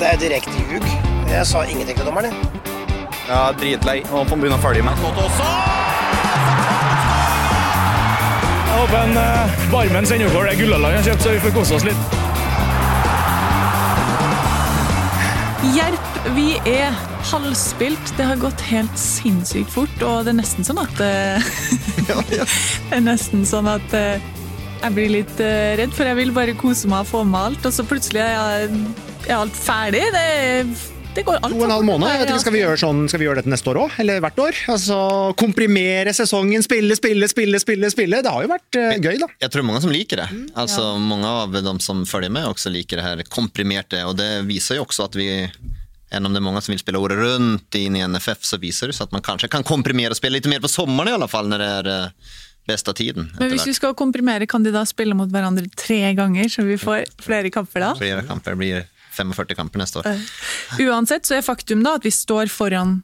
Det er direkte ljug. Jeg sa ingenting til dommeren. jeg. Ja, dritlei. Og få begynne å følge med. Jeg håper en Barmen sender over det Gullaland har kjøpt, så vi får kose oss litt. Hjelp, vi er halvspilt. Det har gått helt sinnssykt fort, og det er nesten sånn at eh, Det er nesten sånn at eh, jeg blir litt eh, redd, for jeg vil bare kose meg og få med alt, og så plutselig er, jeg, er alt ferdig. Det, det går alt To og en halv måned. Jeg tenker, skal, vi gjøre sånn, skal vi gjøre dette neste år òg? Eller hvert år? Altså, Komprimere sesongen, spille, spille, spille, spille. spille. Det har jo vært uh, gøy, da. Jeg tror mange som liker det. altså mange av de som følger med også liker det her komprimerte Og det viser jo også at vi enn om det er mange som vil spille året rundt inn i NFF så viser det seg at man kanskje kan komprimere og spille litt mer på sommeren, i alle fall når det er best av tiden. Men hvis vi skal komprimere, kan de da spille mot hverandre tre ganger, så vi får flere kamper da? Flere kamper, blir 45 kamper neste år. Uansett så er faktum da at vi står foran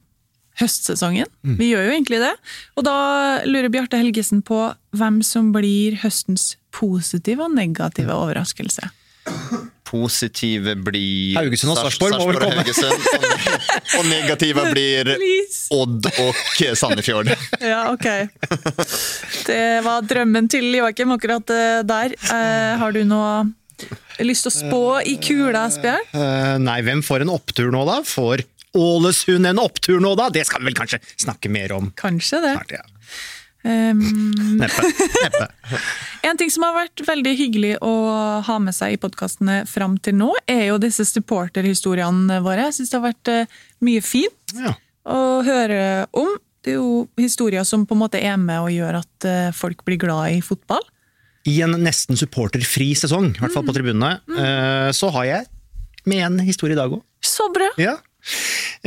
høstsesongen. Vi gjør jo egentlig det. Og da lurer Bjarte Helgesen på hvem som blir høstens positive og negative overraskelse. Positive blir Haugesund og Sarpsborg må vel komme. Og, negative blir Please. Odd og Sandefjord. Ja, ok. Det var drømmen til Joakim akkurat eh, der. Eh, har du noe lyst til å spå i kula, Asbjørn? Eh, nei, hvem får en opptur nå, da? Får Ålesund en opptur nå, da? Det skal vi vel kanskje snakke mer om Kanskje det. snart. ja. Um, Neppe. Neppe. En ting som har vært veldig hyggelig å ha med seg i podkastene fram til nå, er jo disse supporterhistoriene våre. Jeg syns det har vært eh, mye fint Ja. å høre om. Det er jo historier som på en måte er med og gjør at eh, folk blir glad i fotball. I en nesten supporterfri sesong, i hvert fall på tribunene, eh, så har jeg med en historie i dag òg. Så bra! Ja.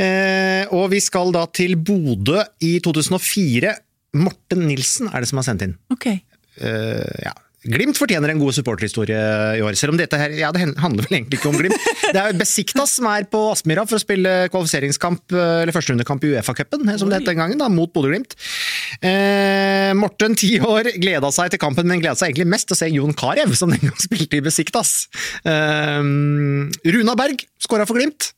Eh, og vi skal da til Bodø i 2004. Morten Nilsen er det som har sendt inn. Ok. Eh, ja. Glimt fortjener en god supporterhistorie i år. Selv om dette her, ja, det handler vel egentlig ikke om Glimt. Det er Besiktas som er på Aspmyra for å spille kvalifiseringskamp, eh, eller førsterundekamp i Uefa-cupen, som det het den gangen, da, mot Bodø-Glimt. Eh, Morten, ti år, gleda seg til kampen, men gleda seg egentlig mest til å se Jon Carew, som den gang spilte i Besiktas. Eh, Runa Berg skåra for Glimt.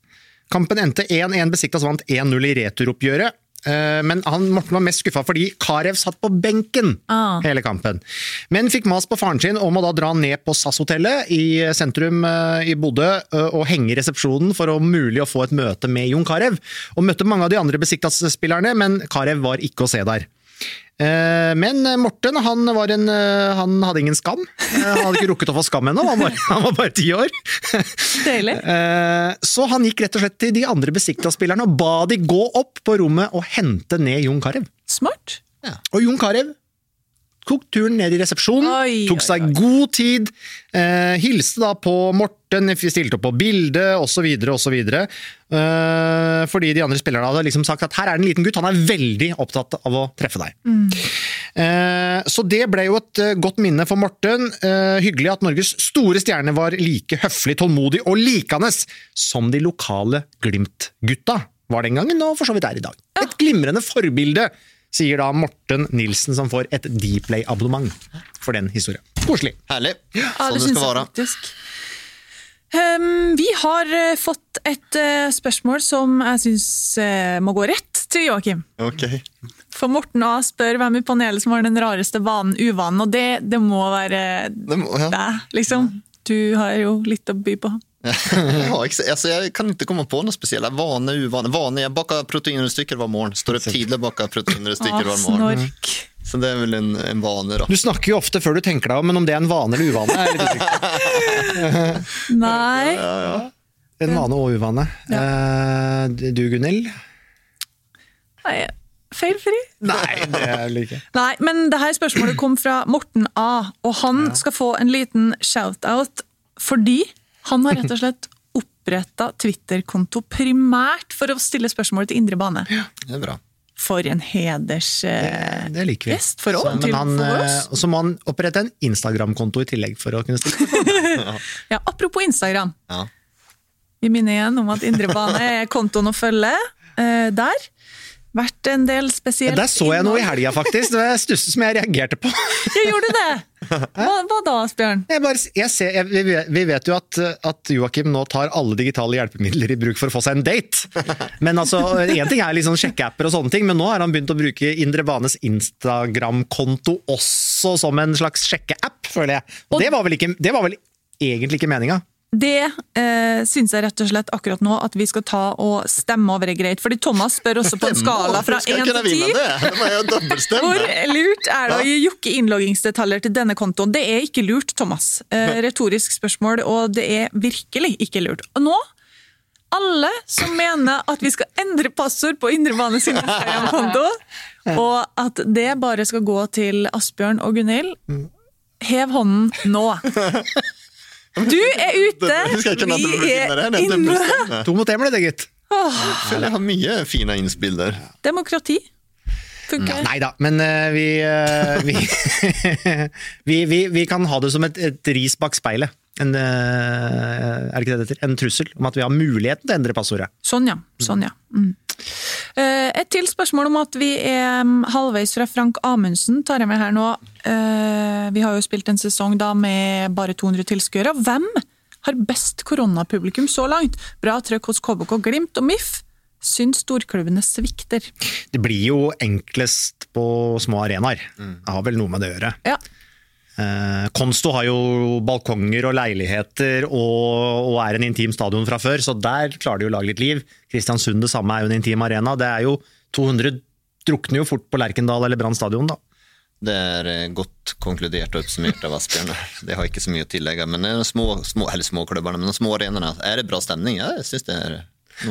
Kampen endte 1-1, Besiktas vant 1-0 i returoppgjøret. Eh, Men han, Morten var mest skuffa fordi Karev satt på benken Ah. hele kampen. Men fikk mas på faren sin om å da dra ned på SAS-hotellet i sentrum eh, i Bodø eh, og henge i resepsjonen for å mulig å få et møte med Jon Carew. Og møtte mange av de andre Besiktas-spillerne, men Carew var ikke å se der. Eh, Men Morten han, var en, eh, han hadde ingen skam. Eh, Han hadde ikke rukket å få skam ennå, han, var- han var bare ti år. Deilig. Eh, Så han gikk rett og slett til de andre Besikta-spillerne og ba de gå opp på rommet og hente ned Jon Carew. Smart. Og Jon Carew tok turen ned i resepsjonen, Oi, tok oi, seg god tid, eh, hilste da på Morten, stilte opp på bildet osv. osv. Eh, fordi de andre spillerne hadde liksom sagt at her er det en liten gutt, han er veldig opptatt av å treffe deg. Eh, så det ble jo et eh, godt minne for Morten. Eh, hyggelig at Norges store stjerne var like høflig, tålmodig og likende som de lokale Glimt-gutta var den gangen, og for så vidt er i dag. Et glimrende forbilde, sier da Morten Nilsen, som får et Dplay-abonnement for den historien. Koselig. Herlig. Ja, som det skal være. Ehm, vi har uh, fått et uh, spørsmål som jeg syns uh, må gå rett til Joakim. Okay. For Morten A spør hvem i panelet som har den rareste vanen, uvanen, og det, det må være Det må- ja. deg, liksom. Du har jo litt å by på. Ja, alltså, jeg kan ikke komme på noe spesielt. Vane, uvane. Vane, jeg baker proteinrundstykker hver morgen. Står opp tidlig og baker proteinrundstykker hver morgen. snork. Så det er vel en, en vane, da. Du snakker jo ofte før du tenker deg om, men om det er en vane eller uvane er litt usikker. Nei. En vane og uvane. Eh, du, Gunhild? Nei. Feilfri? Nei, det er vel ikke. Nei, men det her spørsmålet kom fra Morten A, og han skal få en liten shout-out fordi han har rett og slett oppretta Twitter-konto primært for å stille spørsmål til indre bane. Det er bra. For en heders... eh, for oss, Så, han, for oss. og så må han opprette en Instagram-konto i tillegg for å kunne stille. Ja, apropos Instagram. Ja. Vi minner igjen om at indre bane er kontoen å følge eh, der. Vært en del spesielt Der så jeg noe i helga, faktisk. Det var stusset som jeg reagerte på. jeg gjorde du det? Hva, hva da, Asbjørn? Vi vet jo at, at Joakim nå tar alle digitale hjelpemidler i bruk for å få seg en date. Men altså, Én ting er liksom sjekkeapper, og sånne ting, men nå har han begynt å bruke Indre Banes Instagram-konto også som en slags sjekkeapp, føler jeg. Og det var vel, ikke, det var vel egentlig ikke meninga? Det eh, syns jeg rett og slett akkurat nå at vi skal ta og stemme over er greit. Fordi Thomas spør også på en skala fra Skal 1 til vinne 10. det? Det må jeg dobbeltstemme. Hvor lurt er det å gi Jokke innloggingsdetaljer til denne kontoen? Det er ikke lurt, Thomas. Eh, retorisk spørsmål, og det er virkelig ikke lurt. Og nå, alle som mener at vi skal endre passord på Indrebane sin Instagram-konto, og at det bare skal gå til Asbjørn og Gunhild, hev hånden nå. Du er ute! Vi er inne! To mot én ble det, gitt. Jeg føler jeg har mye fine innspill der. Demokrati. Funker. Nei da, men uh, vi, uh, vi, vi, vi Vi kan ha det som et, et ris bak speilet. En, uh, er det ikke det det heter? En trussel om at vi har muligheten til å endre passordet. Sånn, ja. Sånn, ja. Mm. Eh, Et til spørsmål om at vi er mm, halvveis fra Frank Amundsen, tar jeg med her nå. Eh, Vi har jo spilt en sesong da med bare 200 tilskuere. Hvem har best koronapublikum så langt? Bra trøkk hos KBK, Glimt og MIF. Syns storklubbene svikter. Det blir jo enklest på små arenaer. Det har vel noe med det å gjøre. Ja. Eh, Konsto har jo balkonger og leiligheter og, og er en intim stadion fra før, så der klarer de å lage litt liv. Kristiansund det samme er jo en intim arena. Det er jo 200 drukner jo fort på Lerkendal eller Brann stadion, da. Det er eh, godt konkludert og oppsummert av Asbjørn. Det har ikke så mye å tillegge. Men de små, små, eller små klubberne, men de små arenaene, er det bra stemning? Ja, jeg synes det er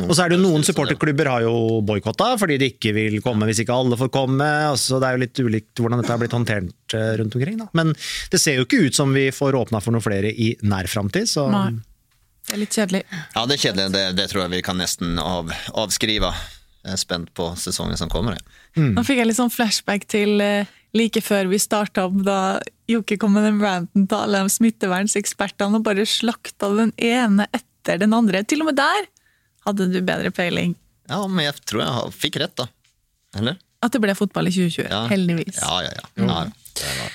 Og så er det jo noen supporterklubber har jo boikotta fordi de ikke vil komme hvis ikke alle får komme. Altså, det er jo litt ulikt hvordan dette har blitt håndtert eh, rundt omkring. Da. Men det ser jo ikke ut som vi får åpna for noen flere i nær framtid. Så Nei. Det er litt kjedelig. Ja, det er kjedelig. Det, det tror jeg vi kan nesten av, avskrive. Jeg er spent på sesongen som kommer. Mm. Nå fikk jeg litt sånn flashback til eh, like før vi starta opp, da Jokke kom med den ranten til alle de smittevernsekspertene og bare slakta den ene etter den andre. Til og med der hadde du bedre peiling. Ja, men jeg tror jeg fikk rett, da. Eller? At det ble fotball i 2020. Ja. Heldigvis. Ja, ja, ja. ja, ja.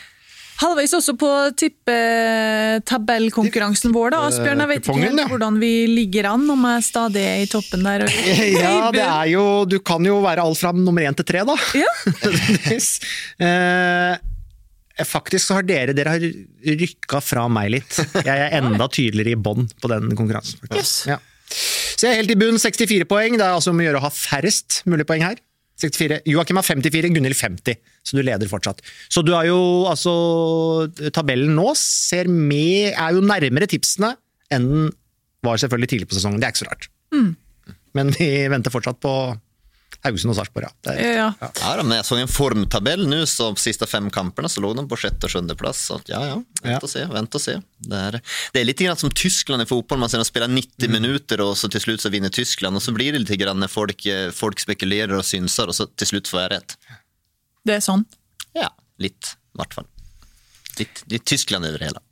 Halvveis også på tippetabellkonkurransen vår, da. Asbjørn, jeg vet ikke helt hvordan vi ligger an, om jeg stadig er i toppen der. Ja, det er jo Du kan jo være alt fra nummer én til tre, da. Ja. Eh, faktisk så har dere Dere har rykka fra meg litt. Jeg er enda tydeligere i bånn på den konkurransen. faktisk. Yes. Ja. Så jeg er helt i bunn, 64 poeng. Det er altså om å gjøre å ha færrest mulig poeng her. 64. Joakim har 54, Gunhild 50, så du leder fortsatt. Så du har jo altså Tabellen nå ser med, er jo nærmere tipsene enn den var selvfølgelig tidlig på sesongen. Det er ikke så rart. Men vi venter fortsatt på Haugesund og Sarpsborg. Ja. Det er- Ja. Ja, da, men jeg så en formtabell nå, så de siste fem kampene så lå de på sjette og sjuendeplass. Så ja, ja, Ja. vent og se. vent og se. Det er, det er litt grann som Tyskland i fotball. Man spiller 90 minutter, og så til slutt så vinner Tyskland. Og så blir det litt grann folk, eh, folk spekulerer og synser, og så til slutt får jeg rett. Det er sånn. Ja, litt, i hvert fall. Litt, litt Tyskland over det hele.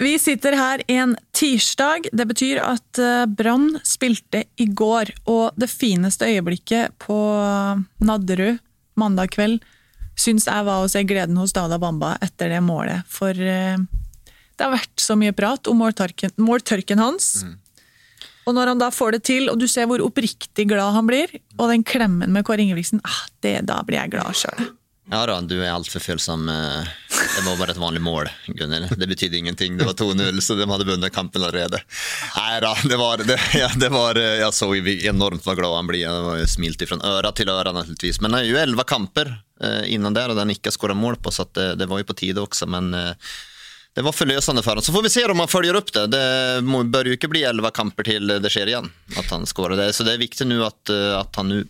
Vi sitter her en tirsdag. Det betyr at eh, Brann spilte i går. Og det fineste øyeblikket på Nadderud mandag kveld syns jeg var å se gleden hos Dada Bamba etter det målet. For eh, det har vært så mye prat om måltørken, hans. hans. Og når han da får det til, og du ser hvor oppriktig glad han blir, og den klemmen med Kåre Ingebrigtsen, ah, det, da blir jeg glad sjøl. Ja da, du er altfor følsom, eh, Det var bare et vanlig mål, Gunnel. Det betydde ingenting. Det var 2-0, så de hadde vunnet kampen allerede. Nei da, det var, det, ja, det var Jeg så enormt hvor glad han blir. Det smilte fra øre til øre, naturligvis. Men det er jo elleve kamper innen innan der, og den ikke skåra mål på, så det, det, var jo på tide også. Men eh, det var forløsende for ham. Så får vi se om han følger opp det. Det bør jo ikke bli elleve kamper til det skjer igjen. at han skårer det. Så det er viktig nå at, at han nå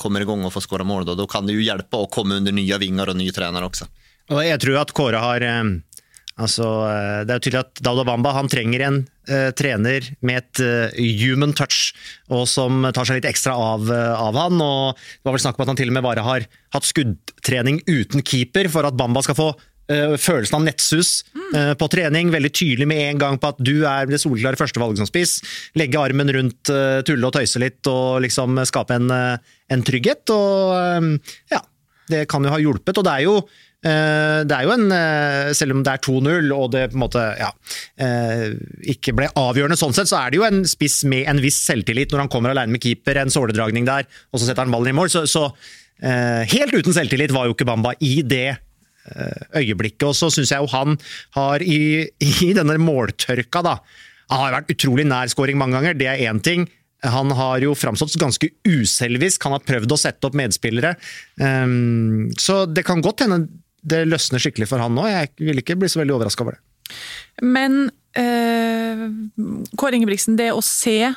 kommer i gang og får skåra mål. Da. da kan det jo hjelpe å komme under nye vinger og nye trenere også. Og jeg tror at Kåre har eh, altså, eh, Det er jo tydelig at Dauda Bamba han trenger en uh, trener med et uh, human touch, og som tar seg litt ekstra av, uh, av han. og Det var vel snakk om at han til og med bare har hatt skuddtrening uten keeper for at Bamba skal få følelsen av nettsus mm. på trening. Veldig tydelig med en gang på at du er det soleklare førstevalget som spiss. Legge armen rundt, tulle og tøyse litt og liksom skape en, en trygghet. Og ja, det kan jo ha hjulpet. Og det er jo Eh, det er jo en, eh, Selv om det er 2-0 og det på en måte ja, eh, ikke ble avgjørende sånn sett, så er det jo en spiss med en viss selvtillit når han kommer alene med keeper, en såledragning der, og så setter han ballen i mål. Så, så helt uten selvtillit var jo ikke Bamba i det øyeblikket. Og så syns jeg jo han har i, i denne måltørka, da Han har vært utrolig nær scoring mange ganger, det er én ting. Han har jo framstått ganske uselvisk, han har prøvd å sette opp medspillere. Um, så det kan godt hende det løsner skikkelig for han nå. Jeg vil ikke bli så veldig overraska over det. Men eh, Kåre Ingebrigtsen, det å se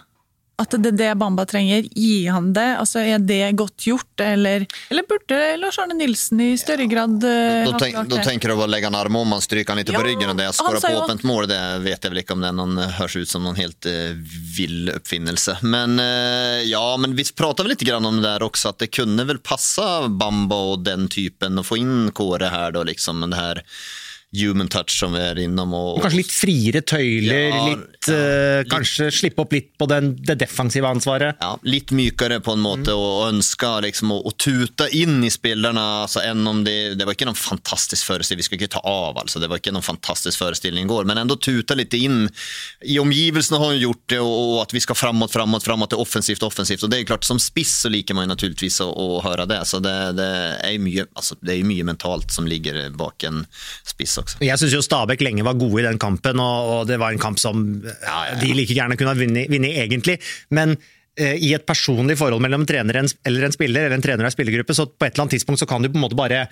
at det er det Bamba trenger, gi han det? Altså, Er det godt gjort, eller, eller burde Lars Arne Nilsen i større grad uh, Da tenk, tenker du å legge en arm om han, stryke han litt ja, på ryggen og det. Skåre på åpent mål, det vet jeg vel ikke om det er noen, høres ut som noen helt uh, vill oppfinnelse. Men uh, ja, men vi prater vel litt om det der også, at det kunne vel passe Bamba og den typen å få inn Kåre her, da, liksom. det her human touch som vi er innom. Og, kanskje litt friere tøyler, ja, litt, ja, litt, kanskje slippe opp litt på den, det defensive ansvaret? Ja, litt mykere på en måte, mm. og ønske liksom, å, å, tute inn i spillerne. Altså, om det, det var ikke noen fantastisk forestilling, vi skulle ikke ta av, altså. det var ikke noen fantastisk forestilling i går, men enda tuta litt inn. I omgivelsene har hun gjort det, og, og at vi skal framåt, framåt, framåt, det er offensivt, offensivt. Og det er klart, som spiss så liker man naturligvis å, å høre det. Så det, det er mye, altså, mye mentalt som ligger bak en spiss også. Jeg syns Stabæk lenge var gode i den kampen, og, og det var en kamp som ja, de like gjerne kunne ha vunnet, egentlig. Men eh, i et personlig forhold mellom en trener eller en spiller, eller en trener og en spillergruppe, så på et eller annet tidspunkt så kan du på en måte bare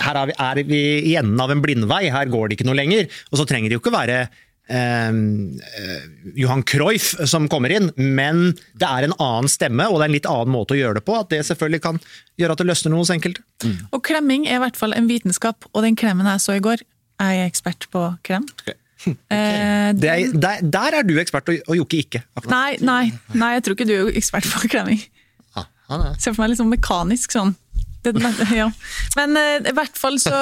her er vi, er vi i enden av en blindvei, her går det ikke noe lenger. Og så trenger det jo ikke være Johan Cruyff som kommer inn, men det er en annen stemme og det er en litt annen måte å gjøre det på. At det selvfølgelig kan gjøre at det løsner noe hos enkelte. Mm. Og klemming er i hvert fall en vitenskap, og den klemmen jeg så i går, er jeg ekspert på krem. Okay. Okay. Eh, er, der, der, er du ekspert, og Jokke ikke. Nei, nei, nei, jeg tror ikke du er ekspert på kremming. Ah, ah, Se for meg litt sånn mekanisk sånn. Det, ja. Men eh, i hvert fall så,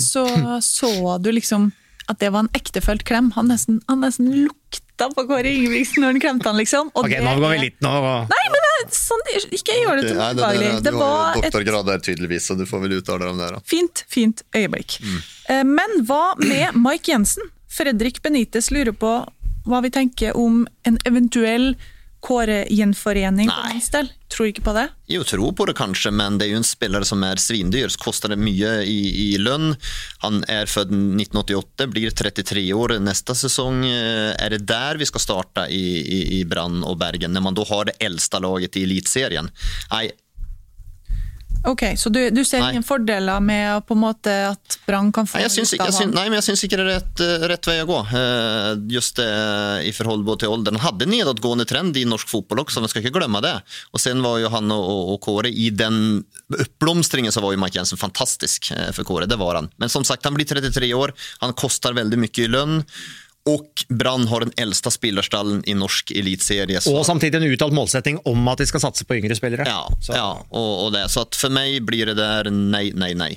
så, så du liksom at det var en ektefølt klem. Han nesten, han nesten lukta på Kåre Ingebrigtsen når han klemte han, liksom. Og ok, nå går vi litt nå. Nei, men det, sånn, ikke gjør det til ubehagelig. Du har doktorgrad der tydeligvis, så du får vel uttale deg om det. da. Fint, fint øyeblikk. Mm. Eh, men hva med Mike Jensen? Fredrik Benitez lurer på hva vi tenker om en eventuell Kåre-gjenforening på en del? Tror ikke på det? Jo, tror på det kanskje, men det er jo en spiller som er svindyr. Så koster det mye i, i lønn. Han er født 1988, blir 33 år. Neste sesong eh, er det der vi skal starte i, i, i Brann og Bergen, når man da har det eldste laget i Eliteserien. Nei, Ok, Så du, du ser nei. ingen fordeler med på en måte at Brann kan få nei, jeg syns, jeg syns, nei, men jeg syns ikke det er rett, eh, rett, vei å gå. Eh, just det i forhold til alderen. Han hadde nedadgående trend i norsk fotball også, vi skal ikke glemme det. Og sen var jo han og, og, og Kåre I den oppblomstringen så var jo Mike Jensen fantastisk eh, for Kåre, det var han. Men som sagt, han blir 33 år, han koster veldig mye i lønn. Og Brann har den eldste spillerstallen i norsk eliteserie. Og samtidig en uttalt målsetting om at de skal satse på yngre spillere. Ja, ja og, og, det. Så for meg blir det der nei, nei, nei.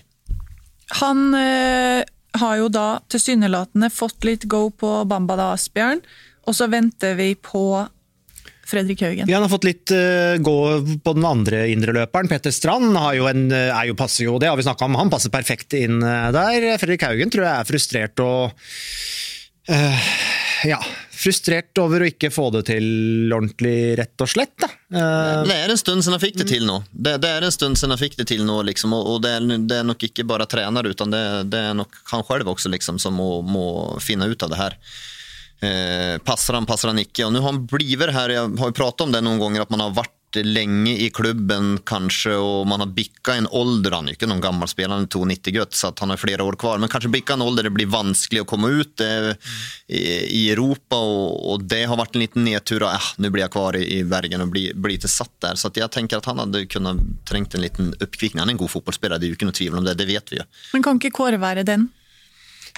Han øh, har jo da tilsynelatende fått litt go på Bamba da Asbjørn, og så venter vi på Fredrik Haugen. Ja, han har fått litt uh, gå på den andre indreløperen. Petter Strand jo en, er jo, passer jo, det har vi snakka om, han passer perfekt inn der. Fredrik Haugen tror jeg er frustrert og Uh, ja, frustrert over å ikke få det til ordentlig, rett og slett. Da. Uh, Det er en stund siden han fikk det til nå. Det, det er en stund siden han fikk det til nå, liksom, og, og det, er, det er nok ikke bare trener, utan det, det er nok han selv også liksom, som må, må finne ut av det her. Uh, passer han, passer han ikke? Og nå har han blitt her, jeg har jo pratet om det noen ganger, at man har vært lenge i klubben kanskje, og man har bikka en alder, han er ikke noen gammel spiller, han er 92-gutt, så at han har flere år kvar, men kanskje bikka en alder det blir vanskelig å komme ut det, i, i Europa, og, og det har vært en liten nedtur, og eh, nå blir jeg kvar i, Bergen og blir, blir ikke satt der, så jeg tenker at han hadde kunnet trengt en liten oppkvikning, han er en god fotballspiller, det er jo ikke noe tvil om det, det vet vi jo. Men kan ikke Kåre være den?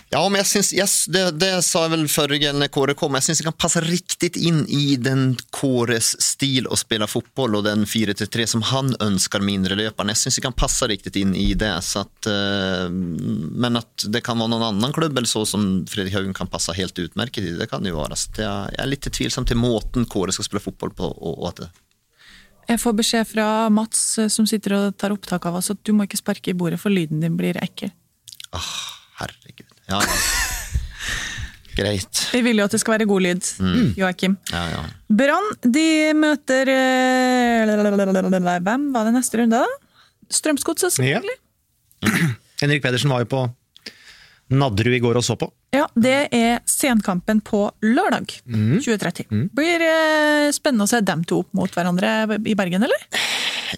Ja, men jeg syns, yes, det, det sa jeg vel forrige når Kåre kom, jeg syns det kan passe riktig inn i den Kåres stil å spille fotball og den 4-3 som han ønsker med indreløperen. Jeg syns det kan passe riktig inn i det. Så at, eh, men at det kan være noen annen klubb eller så som Fredrik Haugen kan passe helt utmerket i, det kan det jo være. Så det jeg er litt tvilsom til måten Kåre skal spille fotball på. og, og at det Jeg får beskjed fra Mats, eh, som sitter og tar opptak av oss, at du må ikke sparke i bordet, for lyden din blir ekkel. ah. Ja, ja. Greit. Vi vil jo at det skal være god lyd, Joakim. Ja, ja. Brann de møter eh, Hvem var det neste runde, da? Strømsgodset, selvfølgelig. Henrik Pedersen var jo på Nadderud i går og så på. Ja, det er senkampen på lørdag 2030. Blir eh, spennende å se dem to opp mot hverandre i Bergen, eller?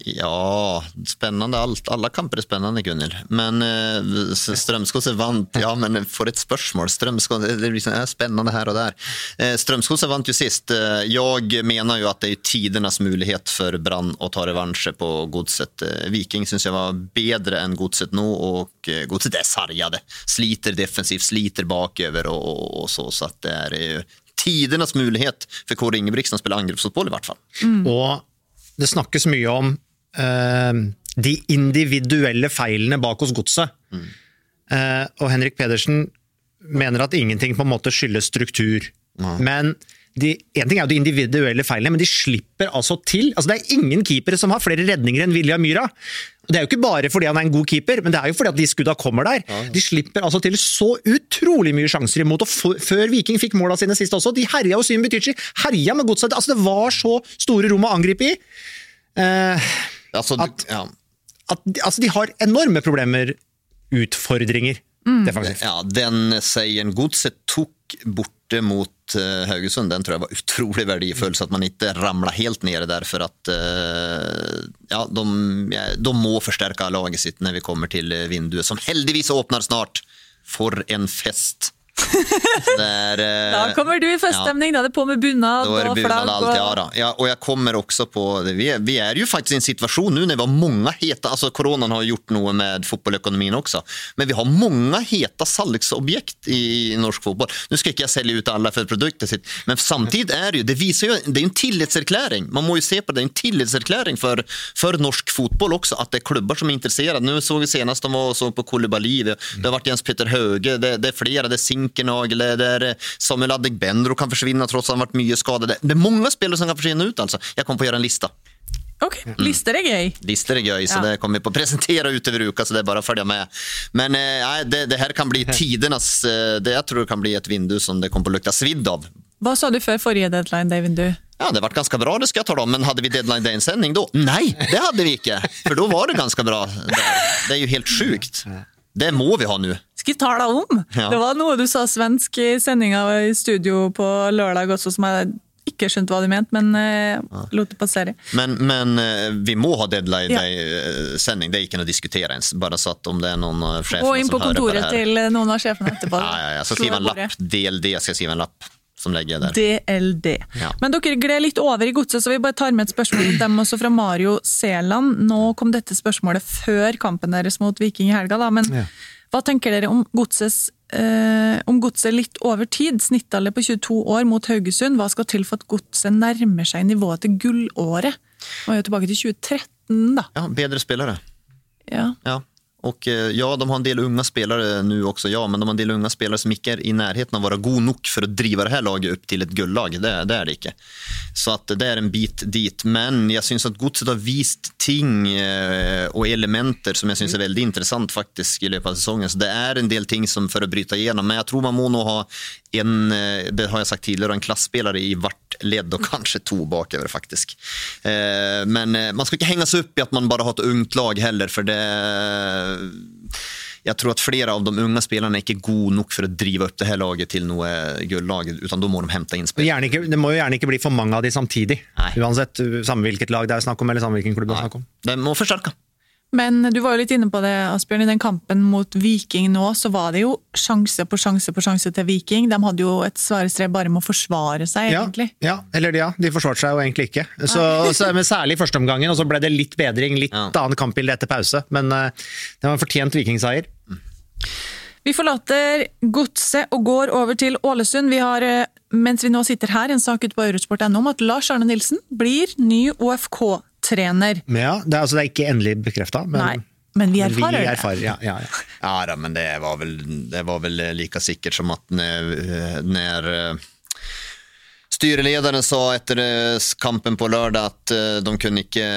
Ja, spennende. Alt, alle kamper er spennende, Gunhild. Men eh, er vant Ja, men for et spørsmål! Strømsgodset, det liksom er spennende her og der. Eh, Strømsgodset vant jo sist. Eh, Jeg mener jo at det er tidenes mulighet for Brann å ta revansje på Godset. Eh, Viking syns jeg var bedre enn Godset nå, og eh, Godset er sargade. Sliter defensivt, sliter bakover og, og, og så, så at det er jo tidenes mulighet for Kåre Ingebrigtsen å spille angrepsfotball, i hvert fall. Og det snakkes mye om eh, de individuelle feilene bak hos godset. Eh, og Henrik Pedersen mener at ingenting på en måte skyldes struktur. Men de, en ting er jo de individuelle feilene, men de slipper altså til. Altså Det er ingen keepere som har flere redninger enn Vilja Myhra. Det er jo ikke bare fordi han er en god keeper, men det er jo fordi at de skudda kommer der. De slipper altså til så utrolig mye sjanser imot. og Før Viking fikk måla sine sist også, de herja jo Sym Betychi, herja med godset. Altså Det var så store rom å angripe i. Eh, Altså, At- ja. at altså de har enorme problemer, utfordringer, defensivt. Ja, den seieren Godset tok borte mot eh, Haugesund, den tror jeg var utrolig verdifull, så at man ikke ramla helt ned der. For at eh, ja, de, de må forsterke laget sitt når vi kommer til vinduet, som heldigvis åpner snart. For en fest! Det er, eh, Da kommer du i feststemning, da er det på med bunad og bunad flagg. allt, ja, Og... ja, og jeg kommer også på, vi er, vi er jo faktisk i en situasjon nå når vi har mange heta, altså Koronaen har gjort noe med fotballøkonomien også, men vi har mange heta salgsobjekt i, norsk fotball. Nå skal ikke jeg selge ut alle for produktet sitt, men samtidig er det jo det viser jo, det er en tillitserklæring. Man må jo se på det, det er en tillitserklæring for, for norsk fotball også, at det er klubber som er interessert. Nå så vi senest de var på Kolibali, det, har vært Jens Petter Höge, det, det er flere, det er Zinkernagel, det är Samuel Adegbenro kan försvinna trots att han varit mycket skadad. Det är många spelare som kan försvinna ut alltså. Jag kommer på att göra en lista. Ok, lister er gøy. Lister är gøy, så Ja. det kommer vi på å presentere utover uka, så det är bara att följa med. Men eh, det, det här kan bli tidernas, eh, det jag tror kan bli ett vindu som det kommer på å lukta svidd av. Hva sa du før forrige deadline, David? Du? Ja, det ble ganske ganska bra, det skal jeg ta om, men hadde vi deadline Day-sending da? Nei, det hadde vi ikke! For da var det ganske bra. Det er jo helt sjukt. Det må vi ha nu. Skal jeg tale om? Ja. Det var noe du sa svensk i sendinga i studio på lørdag også, som jeg ikke skjønte hva du mente, men eh, lot det passere. Men, men uh, vi må ha deadline day-sändning, det ikke noe å diskutere ens. Bare satt om det är någon av hører på det på Og inn på kontoret til eh, noen av sjefene etterpå. Ja, ja, ja. Jeg skal skrive en lapp. DLD jeg skal skrive en lapp som legger der. DLD. Ja. Men dere gled litt over i godset, så vi bare tar med et spørsmål dem også fra Mario Seland. Nå kom dette spørsmålet før kampen deres mot Viking i helga, da, men hva tenker dere om godsets eh, om godset litt over tid, snittalder på 22 år mot Haugesund, hva skal til for at godset nærmer seg nivået til gullåret? Nå er jo tilbake til 2013, da. Ja, bedre spillere. Ja. Ja. Och eh, ja, de har en del unga spelare nu också, ja, men de har en del unga spelare som ikke er i nærheten av å være god nok for å drive det her laget opp til et gullag, Det, det er det ikke. Så at det er en bit dit. Men jeg syns at Godset har vist ting eh, og elementer som jeg syns er veldig interessant faktisk i løpet av sesongen. Så det er en del ting som for å bryte igjennom. Men jeg tror man må nå ha en, eh, det har jeg sagt tidligere, en klassespiller i hvert ledd, og kanskje to bakover, faktisk. Men man skal ikke henge seg opp i at man bare har et ungt lag heller, for det jeg tror at flere av de unge spillerne er ikke gode nok for å drive opp det her laget til noe gullag, utan da må de hente inn spill ikke, det må jo gjerne ikke bli for mange av de samtidig. Nei. Uansett, samme hvilket lag det er snakk om, eller samme hvilken klubb det er snakk om. De må forsterke. Men du var jo litt inne på det, Asbjørn. I den kampen mot Viking nå, så var det jo sjanse på sjanse på sjanse til Viking. De hadde jo et svare strev bare med å forsvare seg, egentlig. ja, eller ja, de forsvarte seg jo egentlig ikke. Så, så, men særlig i første omgangen, og så ble det litt bedring, litt Ja. annet kampbilde etter pause. Men uh, det var en fortjent vikingseier. Vi forlater Godset og går over til Ålesund. Vi har, eh, mens vi nå sitter her, en sak ute på eurosport.no om at Lars Arne Nilsen blir ny OFK-trener. Men ja, det er, altså, det er ikke endelig bekrefta, men, Nei, men vi men vi erfarer det. ja, ja, ja. Ja, da, men det var vel, det var vel like sikkert som at når, når eh, styrelederen sa etter eh, kampen på lørdag at eh, de kunne ikke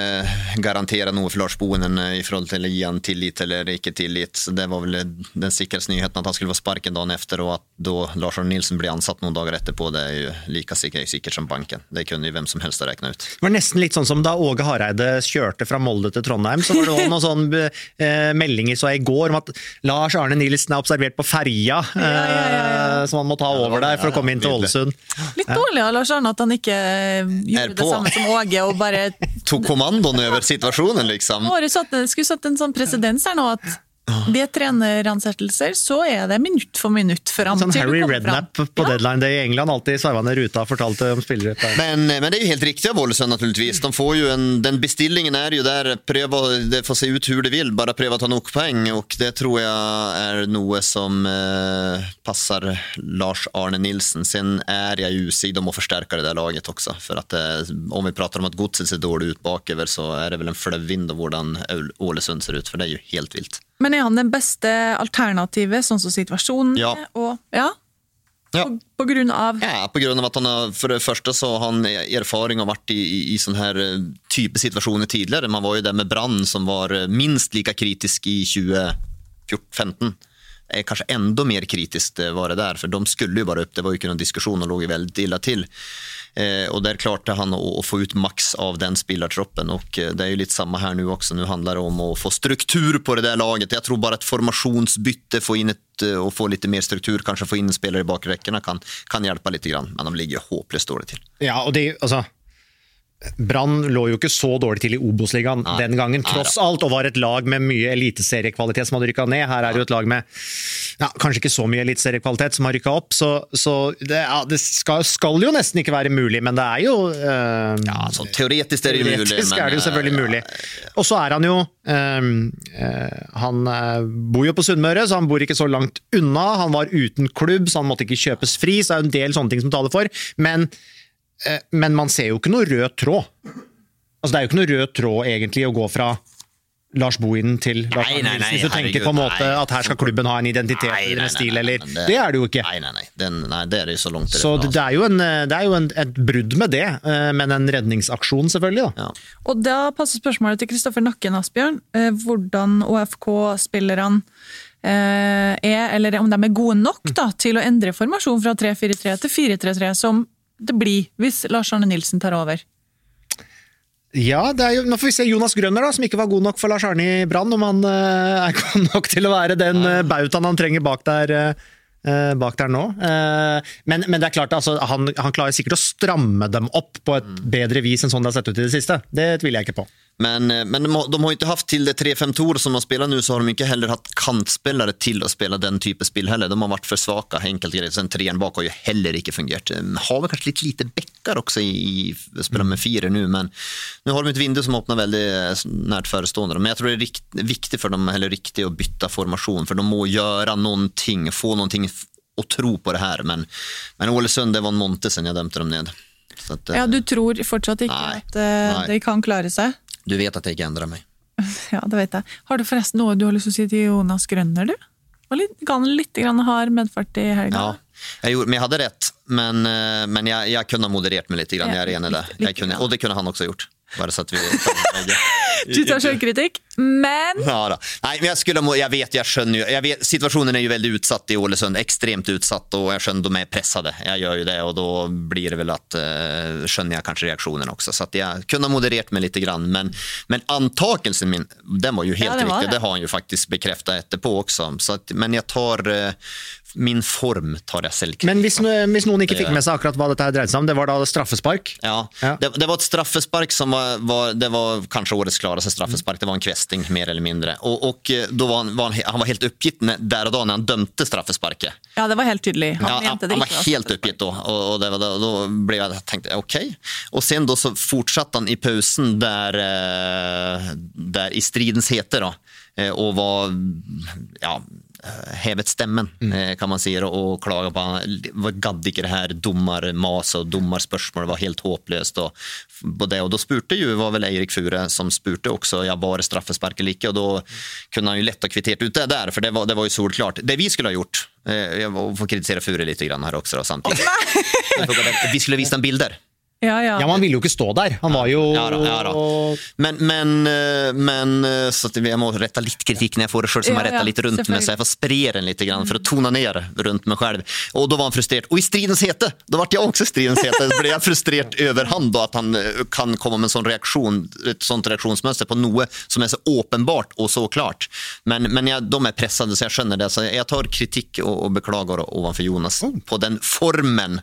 garantere noe for Lars Bohinen eh, i forhold til å gi han tillit eller ikke tillit. Så det var vel den sikreste nyheten at han skulle få sparken dagen etter, og at da Lars Arne Nilsen ble ansatt noen dager etterpå, det er jo like sikkert, sikkert som banken. Det kunne jo hvem som helst ha regna ut. Det var nesten litt sånn som da Åge Hareide kjørte fra Molde til Trondheim. Så var det noen sånne eh, meldinger så jeg i går om at Lars Arne Nilsen er observert på ferja, eh, som han må ta over der for å komme inn til Ålesund. Litt dårlig Lars Arne at han ikke gjorde det samme som Åge og bare Tok kommandoen over situasjonen, liksom. Satt, skulle satt en sånn presedens her nå at ved treneransettelser så er det minutt for minutt fram Sånn til du Harry kommer Redknapp fram. på Ja. deadline day i England, alltid sveiva ned ruta og fortalte om spillere. Men, men det er jo helt riktig av Ålesund naturligvis. De får jo en, den bestillingen er jo der, prøve, det får se ut hur det vil, bare prøv å ta nok poeng. Og det tror jeg er noe som eh, passer Lars Arne Nilsen. Sen er jeg usig om å forsterke det der laget også. For at eh, om vi prater om at godset ser dårlig ut bakover, så er det vel en fløvvind av hvordan Ålesund ser ut, for det er jo helt vilt. Men er han den beste alternativet, sånn som situasjonen Ja. Og, ja? Ja. På, på grunn av Ja, på grunn av at han har, for det første så har han erfaring og vært i, i, i sånne her eh, type situasjoner tidligere. Man var jo der med Brann som var eh, minst like kritisk i 2015. Eh, Kanskje enda mer kritisk det var det der, for de skulle jo bare opp. Det var jo ikke noen diskusjon og lå jo veldig ille til. Eh, og der klarte han å, få ut maks av den spillertroppen. Og eh, det er jo litt samme her nå også. Nå handler det om å få struktur på det der laget. Jeg tror bare et formasjonsbytte, få inn et, eh, og få litt mer struktur, kanskje få inn spillere i bakrekkene, kan, kan hjelpe litt. Grann. Men de ligger håpløst dårlig til. Ja, og det, altså Brann lå jo ikke så dårlig til i Obos-ligaen den gangen, tross Nei, alt, og var et lag med mye eliteseriekvalitet som hadde rykka ned. Her er det jo et lag med ja, kanskje ikke så mye eliteseriekvalitet som har rykka opp, så, så det, ja, det skal, skal jo nesten ikke være mulig, men det er jo eh, Ja, sånn teoretisk er det mulig. Teoretisk men, er det jo selvfølgelig eh, mulig. Og så er han jo eh, Han bor jo på Sunnmøre, så han bor ikke så langt unna. Han var uten klubb, så han måtte ikke kjøpes fri, så det er jo en del sånne ting som taler for. Men, men man ser jo ikke noe rød tråd. Altså, det er jo ikke noe rød tråd egentlig å gå fra Lars Bohinen til Lars Nei, Arne nei, hvis du tenker herregud, på en måte at her skal klubben ha en identitet Nei, nei, eller en stil, eller det, Det er det jo ikke. Nei, nei, nei. Den, nei det er det så langt til Så det. det, er jo, en, det er jo en, et brudd med det, eh, men en redningsaksjon, selvfølgelig. da. Ja. Og da passer spørsmålet til Kristoffer Nakken, Asbjørn. Eh, Hvordan OFK-spillerne eh, er, eller om de er gode nok da, til å endre formasjon fra 3-4-3 til 4-3-3, som det blir hvis Lars Arne Nilsen tar over. Ja, det er jo, nå får vi se Jonas Grønner, da, som ikke var god nok for Lars Arne i Brann, om han uh, er god nok til å være den uh, bautaen han trenger bak der, eh, bak der nå. Men, men det er klart, altså, han, han klarer sikkert å stramme dem opp på et bedre vis enn sånn det har sett ut i det siste. Det tviler jeg ikke på. Men, eh, men de, har, de har ikke hatt til det 3-5-2 som de spiller nå, så har de ikke heller hatt kantspillere til å spille den type spill heller. De har vært for svake, enkelt greit. Sen treeren bak har jo heller ikke fungert. De har vel kanskje litt lite bekker også i, i spiller med fire nå, men nå har de et vindu som åpner veldig eh, nært forestående. Men jeg tror det er rikt, viktig for dem, eller riktig å bytte formasjon, for de må gjøre noen ting, få noen ting å tro på det her. Men, men Ålesund, det var en måned siden jeg dømte dem ned. Så at, eh, Ja, Du tror fortsatt ikke Nei, at uh, de kan klare seg? Du vet at jeg ikke endrer meg. Ja, det vet jeg. Har du forresten noe du har lyst til å si til Jonas Grønner, du? Og litt, kan litt grann hard medfart i helga? Ja, jeg gjorde, men jeg hadde rett. Men, eh, men jeg, jeg kunne ha moderert meg litt. Grann, jeg er enig i det. Kunne, og det kunne han også gjort. Bare så at vi. Du tar selvkritikk, men Ja, da. Nei, men jeg, skulle, må- jeg vet, jeg skjønner jo jeg vet, Situasjonen er jo veldig utsatt i Ålesund. Ekstremt utsatt, og jeg skjønner de er presset. Jeg gjør jo det, og da blir det vel at eh, skjønner jeg kanskje reaksjonen også. Så at jeg kunne ha moderert meg litt, grann, men, men antakelsen min den var jo helt Ja, riktig. det. Det har han jo faktisk bekreftet etterpå også. Så at, men jeg tar eh, Min form tar jeg selvkritikk Men hvis, hvis noen ikke fikk med seg akkurat hva dette her dreide seg om, det var da straffespark. Ja, Ja. Det, det var et straffespark som var, var, det var kanskje årets klareste straffespark. Det var en kvesting, mer eller mindre. Og, og da var han, var han, han var helt oppgitt der og da når han dømte straffesparket. Ja, det var helt tydelig. Han Ja, han, han var helt oppgitt da, og, og det var, da, da ble jeg jag ok. Og sen da så fortsatte han i pausen der, der i stridens hete da og var, ja, eh, hevet stemmen mm. kan man si og klaga på han var gadd ikke det her dommermaset og dommerspørsmålet var helt håpløst. Og, på det, og da spurte jo, var vel Eirik Fure som spurte også ja, var det straffespark eller ikke, og da kunne han jo lett ha kvittert ut det der, for det var, det var jo solklart. Det vi skulle ha gjort, eh, jeg får kritisere Fure litt grann her også da, samtidig. Vi skulle vist ham bilder. Ja, ja. Ja, men han ville jo ikke stå der. Han var jo Ja da, ja da. Men, men, eh, men eh, så jeg må rette litt kritikk når jeg får det sjøl, som jeg ja, litt rundt meg, så jeg får spre den litt for å tone ned rundt meg selv. Og da var han frustrert. Og i stridens hete, da ble jeg også i stridens hete. Da ble jeg frustrert over han, da, at han eh, kan komme med en sånn reaksjon, et sånt reaksjonsmønster på noe som er så åpenbart og så klart. Men, men jeg, de er pressede, så jeg skjønner det. Så jeg tar kritikk og, og beklager overfor Jonas på den formen.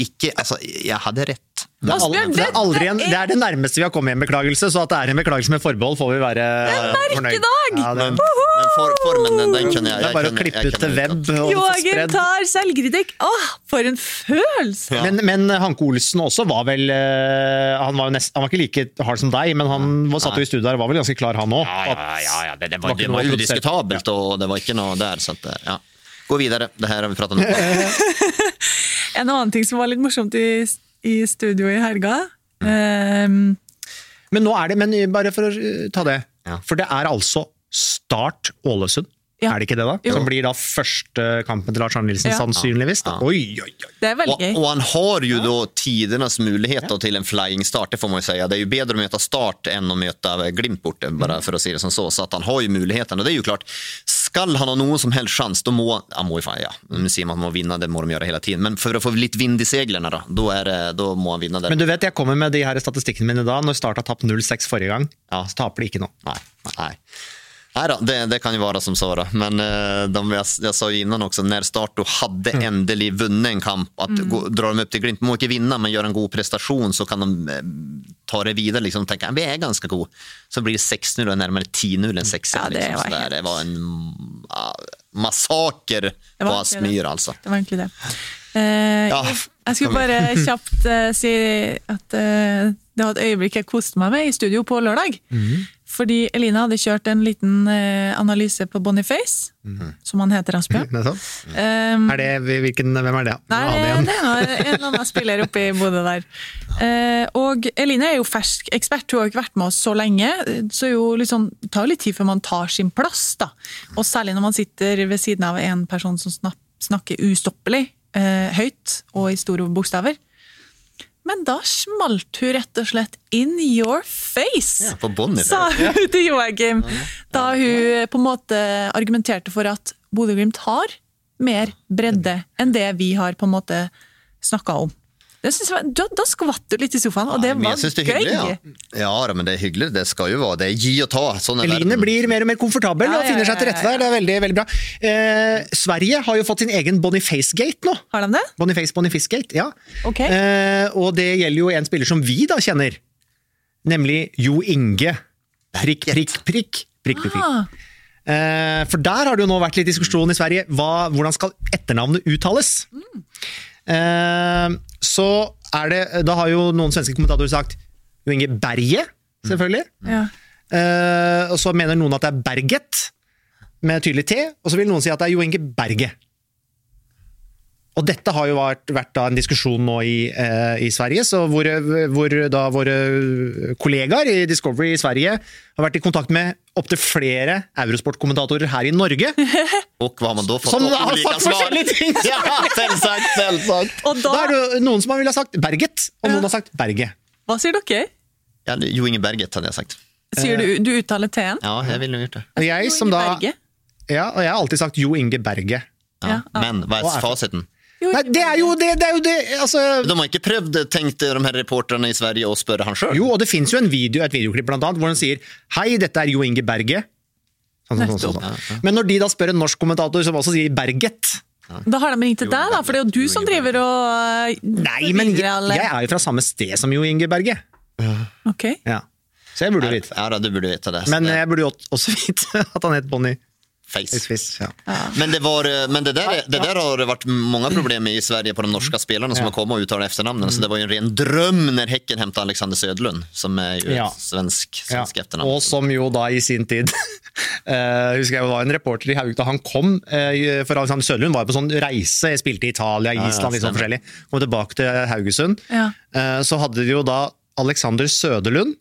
Ikke, altså, jeg hadde rett. Det er, aldri, det, er aldri en, det er- det nærmeste vi har kommet i en beklagelse, så at det er en beklagelse med forbehold, får vi være fornøyd. merkedag! Ja, det, Men, men for, formen, den, den jeg det er bare jeg å klippe ut til web. Joakim tar selvkritikk! Åh, for en følelse! Men, men Hanke Olsen også var vel eh, Han var nest, han var ikke like hard som deg, men han var, satt jo i studio der og var vel ganske klar, han òg. Ja, ja, ja, ja, det, det var var, udiskutabelt, og det var ikke noe der. Så at, ja. Gå videre, det her har vi pratet om. En annen ting som var litt morsomt i, i studio i helga um, Men nå er det, men bare for å eh, ta det, Ja. for det er altså Start Ålesund. Ja. Er det ikke det, da? Jo. Som blir da første kampen til Lars Arne Nilsen, Ja. sannsynligvis. Da. Oi, oi, oi. Det er veldig gøy. og han har jo da muligheter mulighet til en flying start, det får man jo si. Det er jo bedre å møte Start enn å møte Glimt borte, bare for å si det som så. Så at han har jo mulighetene. og det er jo klart. Skal han ha noen som helst sjanse, da må han må jo faen, ja, Nå sier man man må vinne, det må de gjøre hele tiden. Men for å få litt vind i seilene, da, da, det- da må han vinne der. Men du vet, jeg kommer med de her statistikkene mine da, når Start har tapt 0-6 forrige gang. Ja. Så taper de ikke nå. Nei, nei. Nej då, det, det kan ju vara som så. Då. Men eh, de, jag, jag sa ju innan också, när Starto då hade endelig vunnit en kamp, att gå, dra dem upp till Glimt, de ikke vinna men gjør en god prestation så kan de eh, ta det vidare liksom, tenke, tänka att vi är ganska god. Så blir det 6-0 och närmare 10-0 än 6 Ja, det liksom, var helt- Det var en uh, massaker på Aspmyr alltså. Det var egentlig det. Uh, Ja. Jeg skulle bare kjapt uh, si at det var et øyeblikk jeg koste meg med i studio på lørdag. Mhm. Fordi Elina hadde kjørt en liten eh, analyse på Boniface, Mhm. som han heter, Asbjørn. Det er sånn. Um, Er det, hvem er det? Nei, det, er en eller annen spiller oppe i Bodø der. Uh, og Eline er jo fersk ekspert, hun har jo ikke vært med oss så lenge. Så jo liksom, det tar jo litt tid før man tar sin plass, da. Og særlig når man sitter ved siden av en person som snakker ustoppelig, uh, høyt og i store bokstaver. Men da smalt hun rett og slett in your face! Ja, på Bonnie, sa hun til Joakim. Da hun på en måte argumenterte for at Bodø-Glimt har mer bredde enn det vi har på en måte snakka om. Det synes jeg, var- da, da skvatt du litt i sofaen, og det Men var det gøy. ja. Ja, men det er hyggelig. Det skal jo være Det er gi og ta. Sånn Eline verden. blir mer og mer komfortabel Ja, og finner seg til rette der. Det er veldig, veldig bra. Eh, Sverige har jo fått sin egen Boniface-gate nå. Har de det? Boniface Boniface-gate, ja. Ok. Eh, og det gjelder jo en spiller som vi da kjenner, nemlig Jo Inge. Prikk, prikk, prikk. prikk, prikk, prikk. Ah, Eh, for der har det jo nå vært litt diskusjon i Sverige. Hva, hvordan skal etternavnet uttales? Eh, så er det Da har jo noen svenske kommentatorer sagt Jo Inge Berge, selvfølgelig. ja. Eh, og så mener noen at det er Berget, med tydelig T. Og så vil noen si at det er Jo Inge Berge. Og dette har jo vært, vært da en diskusjon nå i, eh, i Sverige, så hvor, hvor da våre kollegaer i Discovery i Sverige har vært i kontakt med opptil flere Eurosport-kommentatorer her i Norge. Og hva har man da fått? Som har sagt svar. forskjellige ting! Ja, selvsagt, selvsagt. Og da, Da er det noen som ville ha sagt Berget, og noen har sagt Berget. Hva sier dere? Ja, Jo Inge Berget hadde jeg sagt. Sier du, du uttaler T-en? Ja, jeg ville gjort det. Og jeg, Jo som da, Berge. ja, og jeg har alltid sagt Jo Inge Berge. Ja. Ja. Men hva er- fasiten? Jo, Nei, det er jo det! det, er jo det altså, De har ikke prøvd, tenkte de her reporterne i Sverige, å spørre han sjøl? jo, og det fins jo en video, et videoklipp blant annet, hvor han sier 'Hei, dette er Jo Inge Berge'. Sånn, sånn, sånn, sånn, sånn. Men når de da spør en norsk kommentator som også sier 'Berget' Da har de ringt til deg, da, for det er jo du som driver og eh, Nei, men jeg, jeg er jo fra samme sted som Jo Inge Berge. Ok. Ja. Så jeg burde jo vite. Ja, da, du burde vite det. Men det, jeg burde jo også vite at han het Bonnie face. Fiss. Ja. Men, det, var, men det, der, det der har det vært mange problem med i Sverige på de norske spillerne som har kommet og uttalt etternavnene, så det var jo en ren drøm når Häcken hentet Alexander Sødlund som er jo Ja. et svensk, Ja. svensk etternavn. Og som jo da i sin tid uh, husker jeg var en reporter i Haugta han kom. uh, for Alexander Sødlund var på sånn reise, spilte i Italia, ja, Island, litt sånn stemmer. forskjellig. Kom tilbake til Haugesund. Ja. Eh, så hadde de jo da Alexander Søderlund,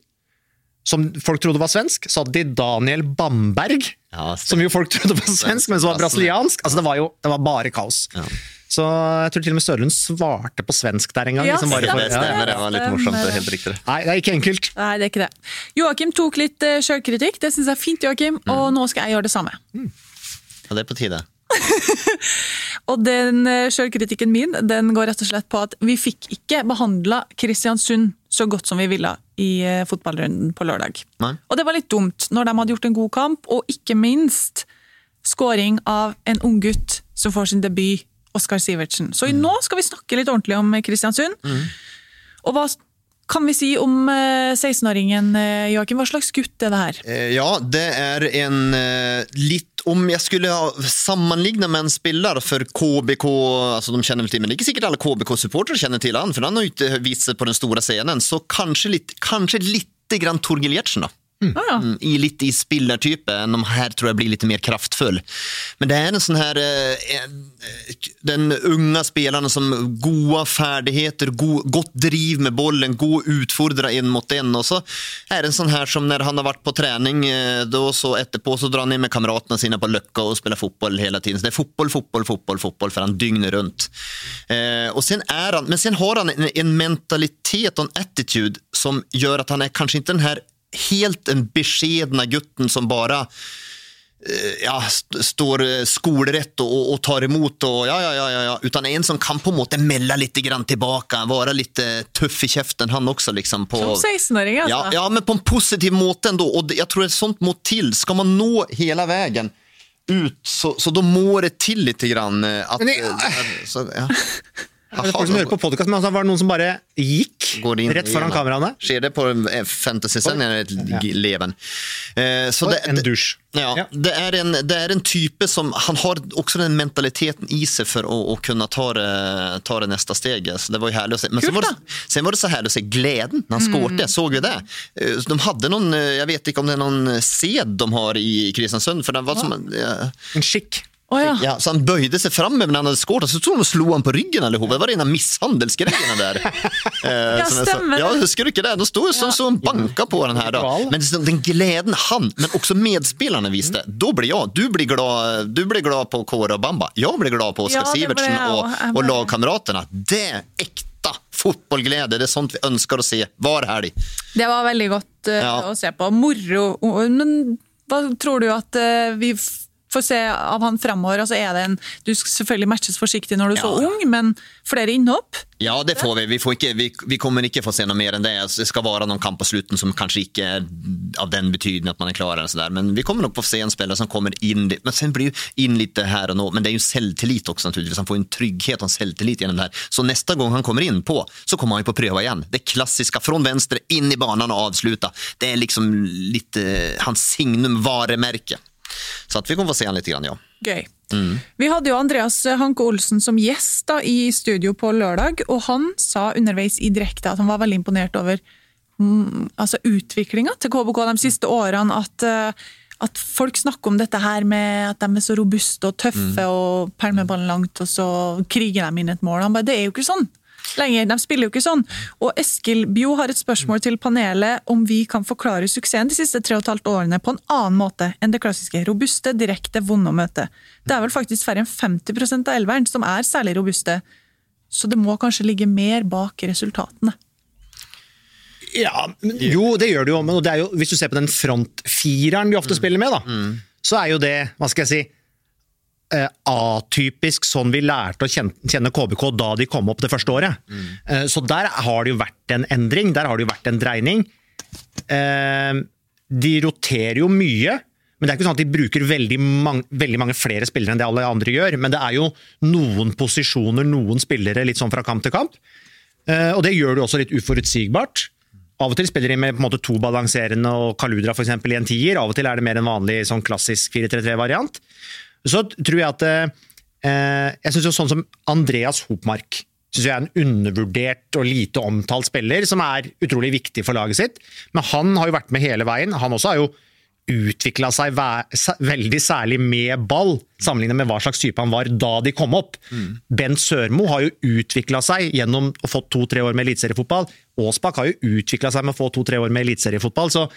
som folk trodde var svensk. Så hadde de Daniel Bamberg, Ja, som jo folk trodde var svensk, men som var brasiliansk. Altså Det var jo det var bare kaos. Ja. Så jeg tror til og med Sørlund svarte på svensk der en gang. Ja, liksom bare det, for, det stemmer, det var litt morsomt. Det er helt riktig. Nei, det er ikke enkelt. Nei, det er ikke det. Joakim tok litt uh, sjølkritikk. Det syns jeg er fint, Joakim, og nå skal jeg gjøre det samme. Og det er på tide. Og den uh, sjølkritikken min den går rett og slett på at vi fikk ikke behandla Kristiansund så godt som vi ville i uh, fotballrunden på lørdag. Nei. Og det var litt dumt når de hadde gjort en god kamp, og ikke minst skåring av en ung gutt som får sin debut, Oskar Sivertsen. Så mm. nå skal vi snakke litt ordentlig om Kristiansund. Og hva kan vi si om eh, 16-åringen eh, Joakim? Hva slags gutt er det her? Eh, Ja, det er en eh, litt Om jeg skulle ha sammenlignet med en spiller for KBK altså de kjenner vel til, men Det er ikke sikkert alle KBK-supportere kjenner til han, for han har ikke vist seg på den store scenen. Så kanskje litt, kanskje litt grann Torgill Gjertsen, da. Ah, ja. Mm, i litt i spillertypen. De her tror jeg blir litt mer kraftfull. Men det er en sånn her eh, eh, Den unge spilleren som gode ferdigheter, god, godt driv med bollen, god utfordra en mot en. Og så er det en sånn her som når han har vært på trening, eh, så etterpå så drar han inn med kameratene sine på Løkka og spiller fotball hele tiden. Så det er fotball, fotball, fotball, fotball for han dygnet rundt. Eh, og sen er han, men sen har han en, en mentalitet og en attitude som gjør at han er kanskje ikke den her helt den beskjedne gutten som bare eh, ja, st står eh, skolerett og, og tar imot, og ja, ja, ja, ja, utan en som kan på en måte melde litt grann tilbake, være litt eh, tøff i kjeften han også. Liksom, på, Som 16-åring, altså. ja, ja, men på en positiv måte ändå. Og jeg tror det sånt må til. Skal man nå hele veien ut, så, så da må det til litt grann. At, Men jeg- så, ja. Det er folk som hører på podcast, men altså, var det noen som bare gikk inn rett foran kameraene? Skjer det på eh, fantasy-sendingen Ja. i leven? Eh, så det, en dusj. Ja, Ja. Det, er en, det er en type som Han har også den mentaliteten i seg for å, å kunne ta det, ta det neste steget. Så det var jo herlig å se. Men sen så var, det, sen var det så herlig å se gleden når han skårte. Såg vi det? Eh, De hadde noen, eh, jeg vet ikke om det er noen sed de har i Kristiansund. For det var som, ja, En skikk. Å, ja. ja, så han bøyde seg fram når han hadde skåret, så tror de slo han på ryggen allihopa. Det var rene mishandelsgreiene der. Eh, som stemmer. Ja, husker du ikke det? De stod sånn så han banka på den her. Da. Men den gleden han, men også medspillerne viste, da blir jeg. Du blir glad, du blir glad på Kåre og Bamba. Jeg blir glad på Oskar Ja, Sivertsen og. Og lagkameratene. Det er ekte fotballglede. Det er sånt vi ønsker å se hver helg. Det var veldig godt uh, Ja. å se på. Moro. Men hva tror du at uh, vi får se av han fremover? Altså er det en, du skal selvfølgelig matches forsiktig når du er så ung, men flere innhopp? Ja, det får vi. Vi, får ikke, vi, vi kommer ikke få se noe mer enn det. Altså, Det skal være noen kamp på slutten som kanskje ikke er av den betydning at man er klar. eller så der. Men vi kommer nok få se en spiller som kommer inn litt. Men sen blir jo inn litt her og nå. Men det er jo selvtillit også, naturligvis. Han får en trygghet og en selvtillit gjennom det her. Så neste gang han kommer inn på, så kommer han jo på prøve igjen. Det klassiske fra venstre inn i banen og avslutte. Det er liksom litt eh, hans signum varemerke. Så at vi kommer få se han grann, ja. Gøy. Vi hadde jo Andreas Hanke Olsen som gjest da, i studio på lørdag, og han sa underveis i direkte at han var veldig imponert over mm, altså utviklinga til KBK de siste årene. At eh, at folk snakker om dette her med at de er så robuste og tøffe og pælmer ballen langt, og så kriger de inn et mål. Han bare, det er jo ikke sånn lenger. De spiller jo ikke sånn. Og Eskil Bjo har et spørsmål til panelet om vi kan forklare suksessen de siste tre og et halvt årene på en annen måte enn det klassiske. Robuste, direkte, vonde å møte. Det er vel faktisk færre enn 50% av elveren som er særlig robuste. Så det må kanskje ligge mer bak resultatene. Ja, men, jo, det gjør det jo. Men det er jo, hvis du ser på den frontfireren vi ofte spiller med, da, så er jo det, hva skal jeg si atypisk sånn vi lærte å kjenne, KBK da de kom opp det første året. Mm. så der har det jo vært en endring, der har det jo vært en dreining. Eh, de roterer jo mye, men det er ikke sånn at de bruker veldig mange, veldig mange flere spillere enn det alle andre gjør. Men det er jo noen posisjoner, noen spillere litt sånn fra kamp til kamp. Eh, og det gjør det også litt uforutsigbart. Av og til spiller de med på en måte to balanserende og Kaludra for eksempel, i en tier. Av og til er det mer en vanlig sånn klassisk 4-3-3-variant. Så tror jeg at eh, Jeg syns jo sånn som Andreas Hopmark synes jeg er en undervurdert og lite omtalt spiller, som er utrolig viktig for laget sitt. Men han har jo vært med hele veien. Han også har jo utvikla seg veldig særlig med ball, sammenlignet med hva slags type han var da de kom opp. Bent Sørmo har jo utvikla seg gjennom å få to-tre år med eliteseriefotball. Aasbakk har jo utvikla seg med å få to-tre år med eliteseriefotball. så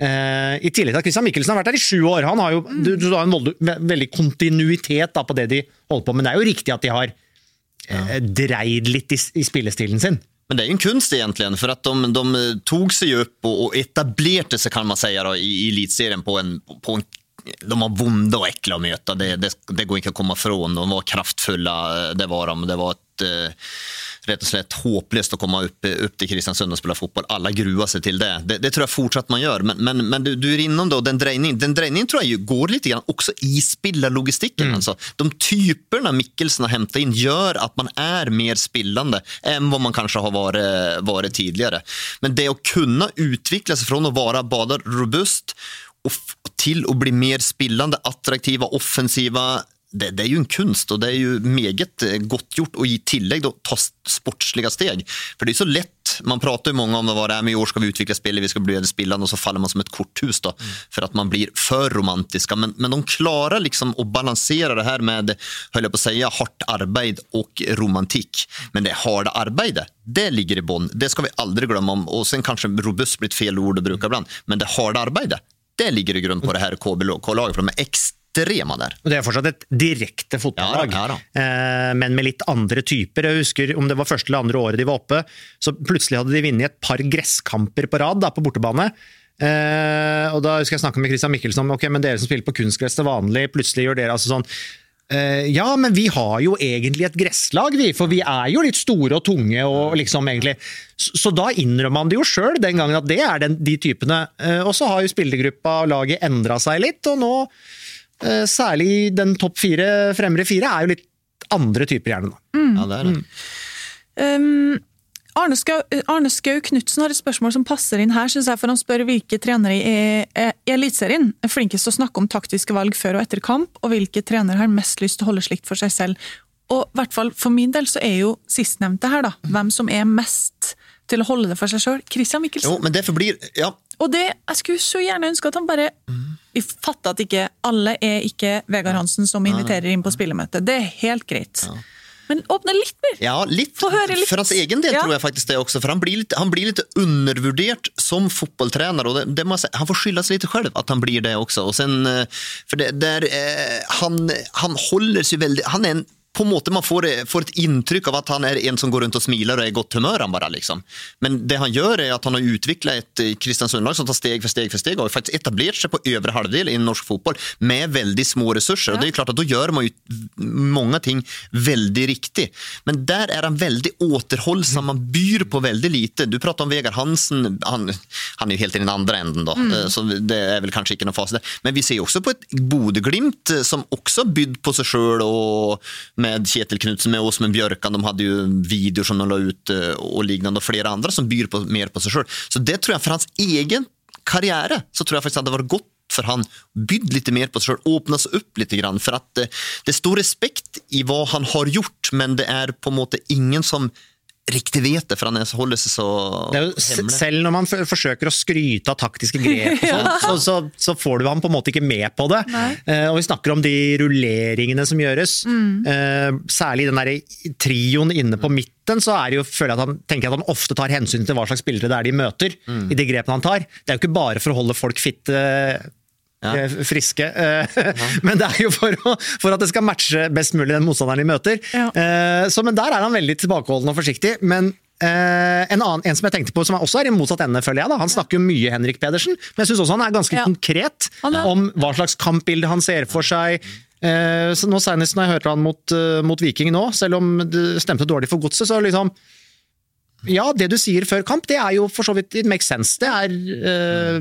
I tillegg til at Christian Mikkelsen har vært der i sju år. Han har jo du, du har en voldu, veldig kontinuitet da, på det de holder på med. Men det er jo riktig at de har eh, dreid litt i, i spillestilen sin. Men det er jo en kunst egentlig. For at de, de tog seg opp og, og etablerte seg kan man si, da, i, i elitserien på en, på en de var vonde og ekle å møte, det, det, det går ikke å komme ifrån. De var kraftfulle, det var de. Det var ett, eh, og slett håpløst å komme opp, opp til Kristiansund og spille fotball. Alle gruer seg til det. Det, det tror jeg fortsatt man gjør, Men, men, men du, du er innom då, den drejningen. Den drejningen tror jeg går litt grann også i spillerlogistikken. Mm. Altså. de typene Mikkelsen har hentet inn, gjør at man er mer spillende enn hva man kanskje har vært, vært tidligere. Men det å kunne utvikle seg fra å være bare robust til å bli mer spillende, attraktive, offensiva. Det, det är ju en kunst och det är ju meget godt gott gjort och i tillägg då ta sportslige sportsliga steg. För det är så lätt, man pratar ju många om vad det är med i år ska vi utveckla spelet, vi ska bli spillande och så faller man som ett korthus då för att man blir för romantiska. Men, men de klarar liksom att balansera det här med, höll jag på att säga, hårt arbete och romantik. Men det hårda arbetet, det ligger i Bonn. Det ska vi aldrig glömma om. Och sen kanske robust blir ett fel ord att bruka ibland. Men det hårda arbetet, det ligger i grunnen på det her KB-laget, for de er ekstreme der. Det er fortsatt et direkte fotballag, Ja ja eh, men med litt andre typer. Jeg husker om det var første eller andre året de var oppe, så plutselig hadde de vunnet et par gresskamper på rad da, på bortebane. Eh, og da husker jeg snakke med Christian Mikkelsen om ok, men dere som spiller på kunstgress til vanlig, plutselig gjør dere altså sånn ja, men vi har jo egentlig et gresslag, vi, for vi er jo litt store og tunge. og liksom egentlig. Så, så da innrømmer man det jo sjøl den gangen at det er den, de typene. Eh, og så har jo spillergruppa og laget endra seg litt, og nå Eh, Særlig den topp fire, fremre fire, er jo litt andre typer, gjerne. Mm. Ja, det er det. Um, Arne Skau, Arne Skau Knutsen har et spørsmål som passer inn her, synes jeg, for han spør hvilke trenere i, Eliteserien er flinkest til å snakke om taktiske valg før og etter kamp, og hvilke trenere har mest lyst til å holde slikt for seg selv. Og i hvert fall For min del så er jo sistnevnte her, da, hvem som er mest til å holde det for seg sjøl. Christian Mikkelsen. Jo, men det forblir, ja, Og det, jeg skulle så gjerne ønske at han bare Vi fatter at ikke alle er ikke Vegard Hansen som inviterer inn på spillemøte. Det er helt greit. Men åpne litt mer! Ja, litt. Få høre litt. For hans egen del Ja. tror jeg faktisk det også. For han blir litt, han blir litt undervurdert som fotballtrener. og det, det må jeg si, han får skylda seg litt selv at han blir det også. Og sen, for det, der, eh, han, han holder seg veldig Han er en, på en måte man får, eh, får et inntrykk av at han er en som går rundt og smiler og er i godt humør. Han bare liksom. Men det han gjør er at han har utvikla et Kristiansund-lag som tar steg for steg for steg og har faktisk etablert seg på øvre halvdel i norsk fotball med veldig små ressurser. og det är klart at Da gjør man jo mange ting veldig riktig. Men der er han veldig återhållsam, man byr på veldig lite. Du prater om Vegard Hansen, han, han er jo helt i den andre enden, da. Mm. så det er vel kanskje ikke noen fase der. Men vi ser jo også på et Bodeglimt eh, som har bydd på seg sjøl och med Kjetil Knutsen, med Åsmund Bjørkan, de hadde jo videoer som de la ut og och liknande och flera andra som byr på, mer på seg sjøl. Så det tror jeg for hans egen karriere så tror jeg faktisk hadde vært godt for han bydd litt mer på seg själv, åpnas opp litt grann. For at det, det står respekt i hva han har gjort, men det er på en måte ingen som riktig vet det, for han er- holder seg så hemmelig. selv når man f forsøker å skryte av taktiske grep, og sånt, så, så, så får du ham på en måte ikke med på det. Uh, og vi snakker om de rulleringene som gjøres. Eh, særlig den der trioen inne på midten, så er det jo, føler jeg at han tenker jeg at han ofte tar hensyn til hva slags spillere det er de møter. i de grepene han tar. Det er jo ikke bare for å holde folk fitte. Ja. eh, Friske. eh, Men det er jo for, å, for at det skal matche best mulig den motstanderen de møter. Ja. Eh, Så, men der er han veldig tilbakeholden og forsiktig. Men eh, en, annen, en som jeg tenkte på, som også er i motsatt ende, føler jeg. da, Han snakker jo mye Henrik Pedersen, men jeg syns også han er ganske Ja. konkret er- om hva slags kampbilde han ser for seg. Eh, så nå Senest når jeg hørte han mot, mot Viking nå, selv om det stemte dårlig for godset, så liksom ja, det du sier før kamp, det er jo for så vidt it makes sense. Det er eh,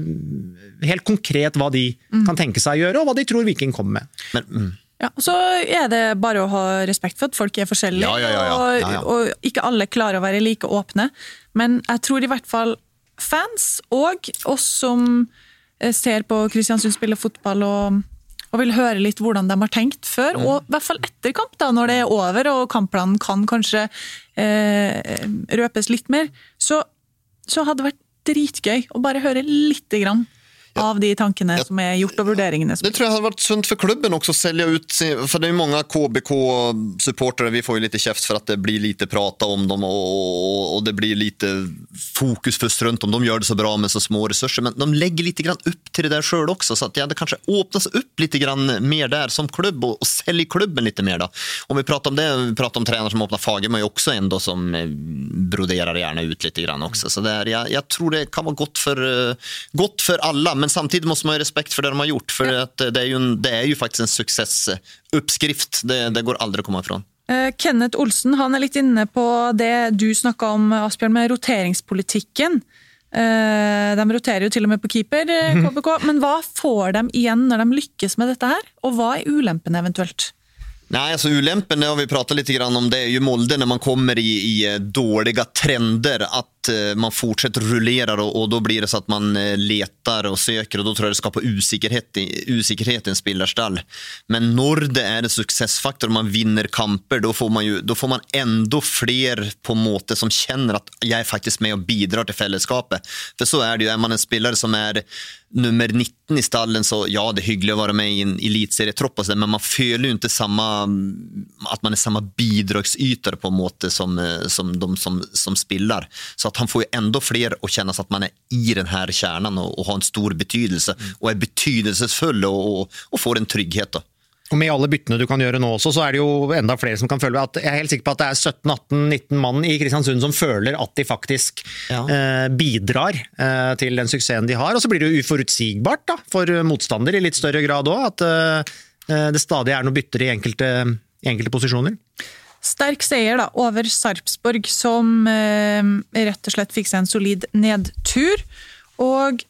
helt konkret hva de kan tenke seg å gjøre, og hva de tror Viking kommer med. Men, mm. Ja, så er det bare å ha respekt for at folk er forskjellige, Ja, ja, ja. Og, og ikke alle klarer å være like åpne. Men jeg tror i hvert fall fans, og oss som eh, ser på Kristiansund spille fotball og, og vil høre litt hvordan de har tenkt før, Mm. og i hvert fall etter kamp, da, når det er over og kampplanen kan kanskje eh, røpes litt mer, så, så hadde det vært dritgøy å bare høre lite grann av de tankene som er gjort, og vurderingene som Det tror jeg hadde vært sunt for klubben også, å selge ut, For det er jo mange KBK-supportere, vi får jo litt kjeft for at det blir lite prata om dem og, og, och det blir lite fokus først rundt om de gjør det så bra med så små ressurser, men de legger litt grann til till det der sjøl også, så att det kanskje öppnats opp litt grann mer der som klubb og, og sälj klubben litt mer da. Om vi prater om det, vi prater om trenere som öppnar faget, men jo også en som broderer gjerne ut litt grann också, så det er, jeg, jeg, tror det kan være godt for, godt for för alla, men samtidigt måste man ha respekt för det de har gjort, för att det är ju, en, det är ju faktiskt en successuppskrift, det, det går aldrig att komma ifrån. Eh, Kenneth Olsen han er litt inne på det du snakka om, Asbjørn, med roteringspolitikken. Eh, De roterer jo til og med på keeper, eh, KBK. Men hva får de igjen når de lykkes med dette her? Og hva er ulempen eventuelt? Nei, altså Ulempen det har vi pratat litt om. Det er jo Molde når man kommer i, i dårlige trender. trender. Att eh, man fortsätter rullera och då blir det så att man leter letar och söker och då tror jag det skapar usikkerhet i, usikkerhet i en spillerstall. Men när det är en successfaktor och man vinner kamper då får man, ju, då får man ändå fler på måte som känner att jag är faktiskt med och bidrar till fällskapet. För så är det ju, är man en spelare som är nummer 19 i stallen så ja, det är hyggligt att vara med i en elitserietropp men man följer ju inte samma, att man är samma bidragsytare på en måte som, eh, som de som, som spillar. Så att han får ju ändå fler att känna så att man är i den här kärnan och, och har en stor betydelse och är betydelsefull och, och, och får en trygghet. Då. Og med alle byttene du kan gjøre nå også, så er det jo enda flere som kan føle at Jeg er helt sikker på at det er 17-18-19 mann i Kristiansund som føler at de faktisk Ja. eh, bidrar eh, til den suksessen de har. Og så blir det jo uforutsigbart da, for motstander i litt større grad òg, at eh, det stadig er noen bytter i enkelte, enkelte posisjoner. Sterk seier da, over Sarpsborg, som eh, rett og slett fikk seg en solid nedtur. Og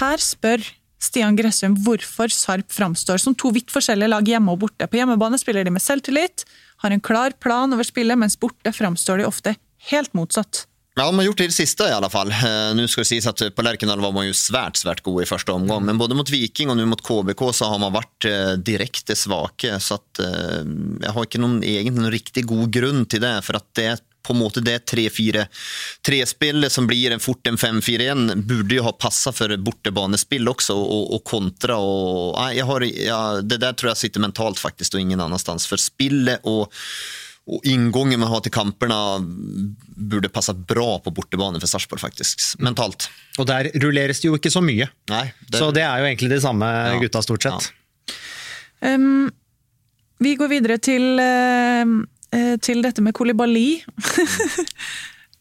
her spør Stian Gressum hvorfor Sarp framstår som to vidt forskjellige lag hjemme og borte. På hjemmebane spiller de med selvtillit, har en klar plan over spillet, mens borte framstår de ofte helt motsatt. Ja, de har gjort det i det siste i alla fall. Nå nu ska det sägas att på Lerkendal var man ju svärt, svärt god i första omgang, Men både mot Viking och nu mot KBK så har man varit eh, direkte svake. Så att eh, jag har ikke noen, egentlig noen riktig god grunn til det. For at det på en måte det 3-4-3-spillet som blir en fort en 5-4-1 burde jo ha passa for bortebanespill også, og, og kontra. og nej, har, ja, det der tror jeg sitter mentalt faktisk, og ingen annanstans. For spillet och och ingången man har till kamperna burde passet bra på bortebanen for Sarpsborg, faktisk. Mentalt. Og der rulleres det jo ikke så mye. Nei, det- Så det er jo egentlig de samme Ja. gutta, stort sett. Um, vi går videre til, eh, eh, til dette med Kolibali.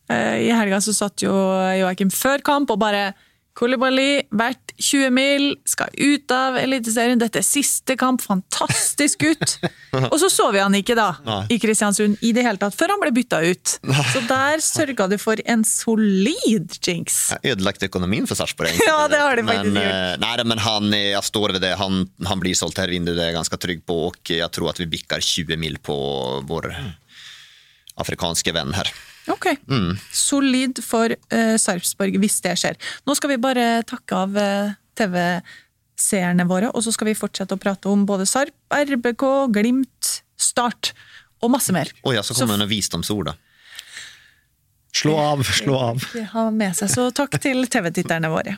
Eh, I helga så satt jo Joakim før kamp og bare Kolibali, verdt 20 mil, skal ut av Eliteserien. Dette er siste kamp, fantastisk gutt. Og så så vi han ikke da, Nei. i Kristiansund i det hele tatt, før han ble bytta ut. Så der sørga du for en solid jinx. Ja, Ødelagt økonomien for Sarpsborg. Ja, det har de men, faktisk gjort. Nei, men han, är- jag står ved det. Han, han blir solgt her vinduet, det er jeg ganske trygg på. og jeg tror at vi bikker 20 mil på vår afrikanske venn här. Ok. Solid for uh, Sarpsborg, hvis det skjer. Nå skal vi bare takke av uh, TV-seerne våre, og så skal vi fortsette å prate om både Sarp, RBK, Glimt, Start og masse mer. Oj, så Så kommer en visdomsord. da. Slå av, slå av. De har med seg, så takk til TV-titterne våre.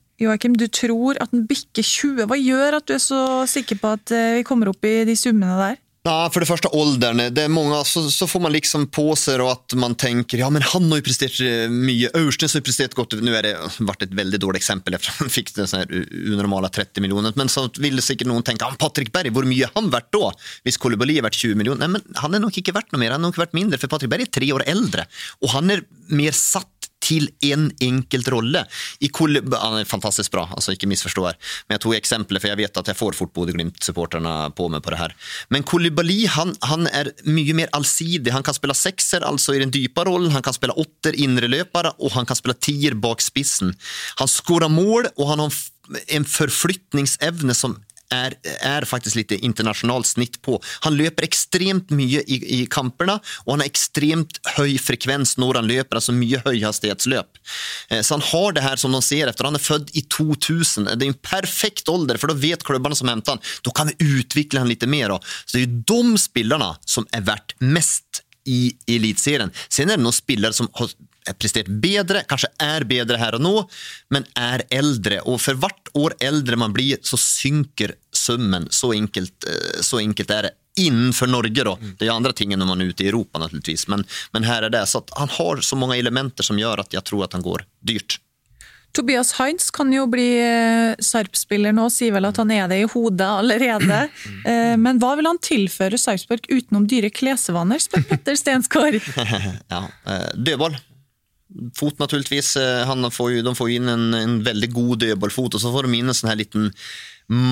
Joakim, du tror at den bikker 20. Hva gjør at du er så sikker på at eh, vi kommer opp i de summene der? Ja, for det første alderen. Det er mange, så, så får man liksom på seg at man tenker ja men han har jo prestert mye. Aursnes har prestert godt. Nå är det vært et veldig dårlig eksempel, for han fikk den sånn unormale 30 millioner. Men så ville sikkert noen tenke ja, Patrik Berg, hvor mye har han vært da? Hvis Kolibali har vært 20 millioner? Nei, men han er nok ikke verdt noe mer, han har nok vært mindre, for Patrik Berg er tre år eldre. Og han er mer satt til en enkelt rolle. Han er fantastisk bra, altså ikke misforstå her. Men jeg tok eksempler, for jeg vet at jeg får fort Bodø-Glimt-supporterne på meg på det her. Men Kolibali han, han er mye mer allsidig. Han kan spille sekser, altså i den dype rollen. Han kan spille åtter, indreløpere, og han kan spille tier bak spissen. Han skårer mål, og han har en forflytningsevne som är, är faktiskt lite internasjonalt snitt på. Han løper ekstremt mye i, i kampene, og han har ekstremt høy frekvens når han løper, altså mye höghastighetslöp. Eh, så han har det her som de ser etter. Han er født i 2000. Det er en perfekt ålder, for da vet klubbene som henter han. Da kan vi utvikle han litt mer. Så det är de spillerne som er verdt mest i elitserien. Sen er det noen spillere som har prestert bedre, kanskje er bedre her og nå, men er eldre. Og for hvert år eldre man blir, så synker summen. Så enkelt, eh, så enkelt er det. Innenfor Norge, da. Det er andre ting når man er ute i Europa, naturligvis. Men, men her er det. Så han har så mange elementer som gjør at jeg tror at han går dyrt. Tobias Heinz kan jo bli eh, Sarpsspiller nå, sier vel at han er det i hodet allerede. Eh, men hva vil han tilføre Sarpsborg utenom dyre klesvaner, spør Petter Stensgaard. ja, dødball fot naturligtvis. Eh, han får ju, de får in en, en väldigt god dödbollfot och så får de in en sån här liten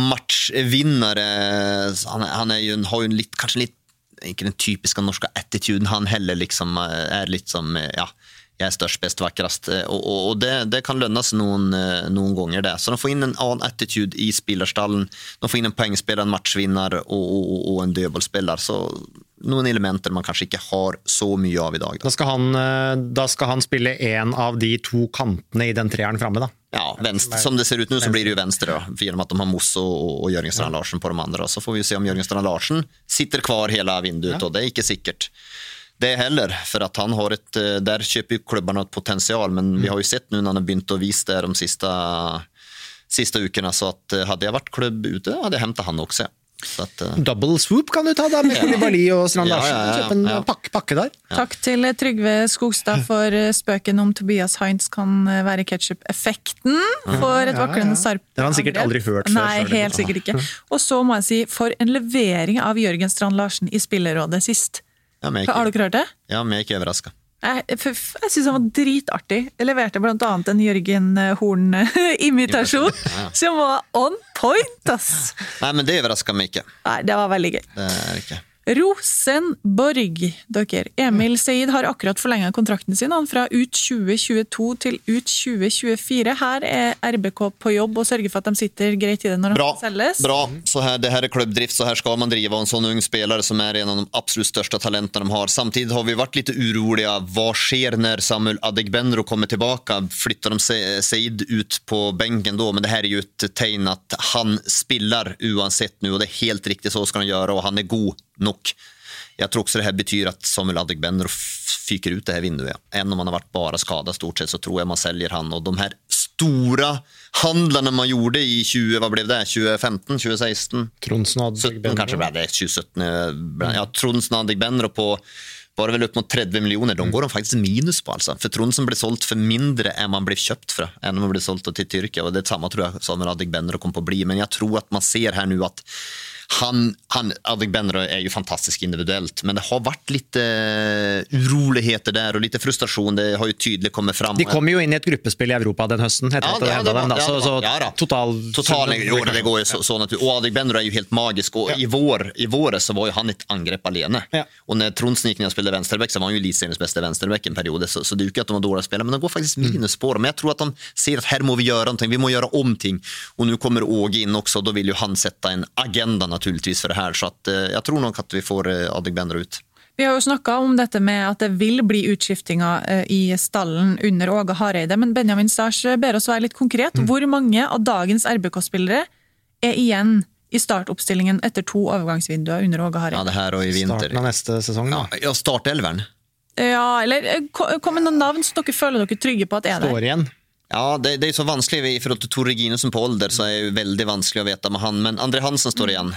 matchvinnare. Han, han är ju, har ju en litt, kanskje litt ikke den typiske norske attituden, han heller liksom er litt som ja, jeg er størst, best, vakrest. Og, og, og det, det, kan lønnes noen, noen, ganger, det. Så de får inn en annen attitude i spillerstallen. De får inn en poengspiller, en matchvinner og, og en dødballspiller. Så noen elementer man kanskje ikke har så mye av i dag. Da, da skal, han, eh, da skal han spille én av de to kantene i den treeren framme, da? Ja, venstre, som det ser ut nå, så blir det jo venstre, da, gjennom at de har Mosso og, og Jørgen Strand Larsen på de andre. Så får vi se om Jørgen Strand Larsen sitter kvar hele vinduet, ja. og det er ikke sikkert. Det heller, for at han har et, eh, der kjøper jo klubbene et potensial, men vi har jo sett nå når han har begynt å vise det de siste, siste ukene, så at eh, hadde jeg vært klubb ute, hadde jeg hentet han også. Så att, uh... Double swoop kan du ta da, med Kolibali og Strand Ja, Larsen. ja, ja, ja. Kjøp en Ja. pakke, pakke der. Takk til Trygve Skogstad for eh, spøken om Tobias Heinz kan eh, være ketsjup-effekten for et vaklende ja. Sarp. Det har han sikkert aldri hørt før Nei, helt sikkert ikke. Og så må jeg si, for en levering av Jørgen Strand Larsen i Spillerådet sist. ja, men jeg, Har er ikke hørt det? ikke- ja, men jeg er ikke overraska. Jeg, jeg, syns han var dritartig. Jeg leverte annet en Jørgen Horn-imitasjon som var on point, ass! Nei, men det overraska meg ikke. Nei, det var veldig gøy. Det er ikke. Rosenborg, dere. Emil Seid har akkurat forlenga kontrakten sin han fra ut 2022 til ut 2024. Her er RBK på jobb og sørger for at de sitter greit i det når Bra. han selges. Bra. Så her, det her er klubbdrift, så her skal man driva en sånn ung spelare som er en av de absolutt største talentene de har. Samtidig har vi vært litt urolige. Hva skjer når Samuel Adegbenro kommer tilbake? Flytter de Seid ut på benken da? Men det her er jo et tegn at han spiller uansett nu og det er helt riktig så skal han gjøre, og han er god nog. Jag tror också det här betyder att Samuel Adegbenro fyker ut det här vinduet. Än om han har varit bara skadad stort sett så tror jag man säljer han och de här stora handlarna man gjorde i 20, vad blev det, 2015, 2016? Trondsen og 17 kanske blev det, 2017. eh, Ja, Trondsen Adegbenro på var det vel opp mot 30 millioner. de går de faktisk minus på. altså. For Trondsen ble solgt for mindre enn man ble kjøpt fra. enn man ble solgt til Tyrkia. og Det samme tror jeg Samuel Adegbenro kom på å bli, men jeg tror at man ser her nå at han, han, Adegbenro er jo fantastisk individuelt, men det har vært litt uh, uroligheter der og litt frustrasjon. Det har jo tydelig kommet fram. De kom jo inn i et gruppespill i Europa den høsten. etter Ja, at det ja, det var- dem, da. Så, det så ja total... Total, jo, det går jo så, sånn at, og Adegbenro er jo helt magisk, og i, vår, i våre så var jo han et angrep alene. Ja. Og når Tronsen gikk ned og spilte venstreback, så var han jo eliteseriens beste venstreback en periode, så, så det er jo ikke at de var dårlige spillere, men de går faktisk minusspor. Mm. Men jeg tror at de ser at her må vi gjøre noe, vi må gjøre om ting. Og nå kommer Åge inn også, og da vil jo han sette en agenda naturligvis for det her, så at, eh, jeg tror nok at vi får eh, Adegbenro ut. Vi har jo snakka om dette med at det vil bli utskiftinger eh, i stallen under Åge Hareide, men Benjamin Stars ber oss være litt konkret. Hvor mange av dagens RBK-spillere er igjen i startoppstillingen etter to overgangsvinduer under Åge Ja, det her og i vinter. Starten av neste sesong, da. Ja, startelveren. Ja, eller kom med noen navn som dere føler dere trygge på at er der? Står igjen. Ja, det, det er så vanskelig i forhold til Tor Reginussen på alder, så er det veldig vanskelig å vite med han. Men André Hansen står igjen.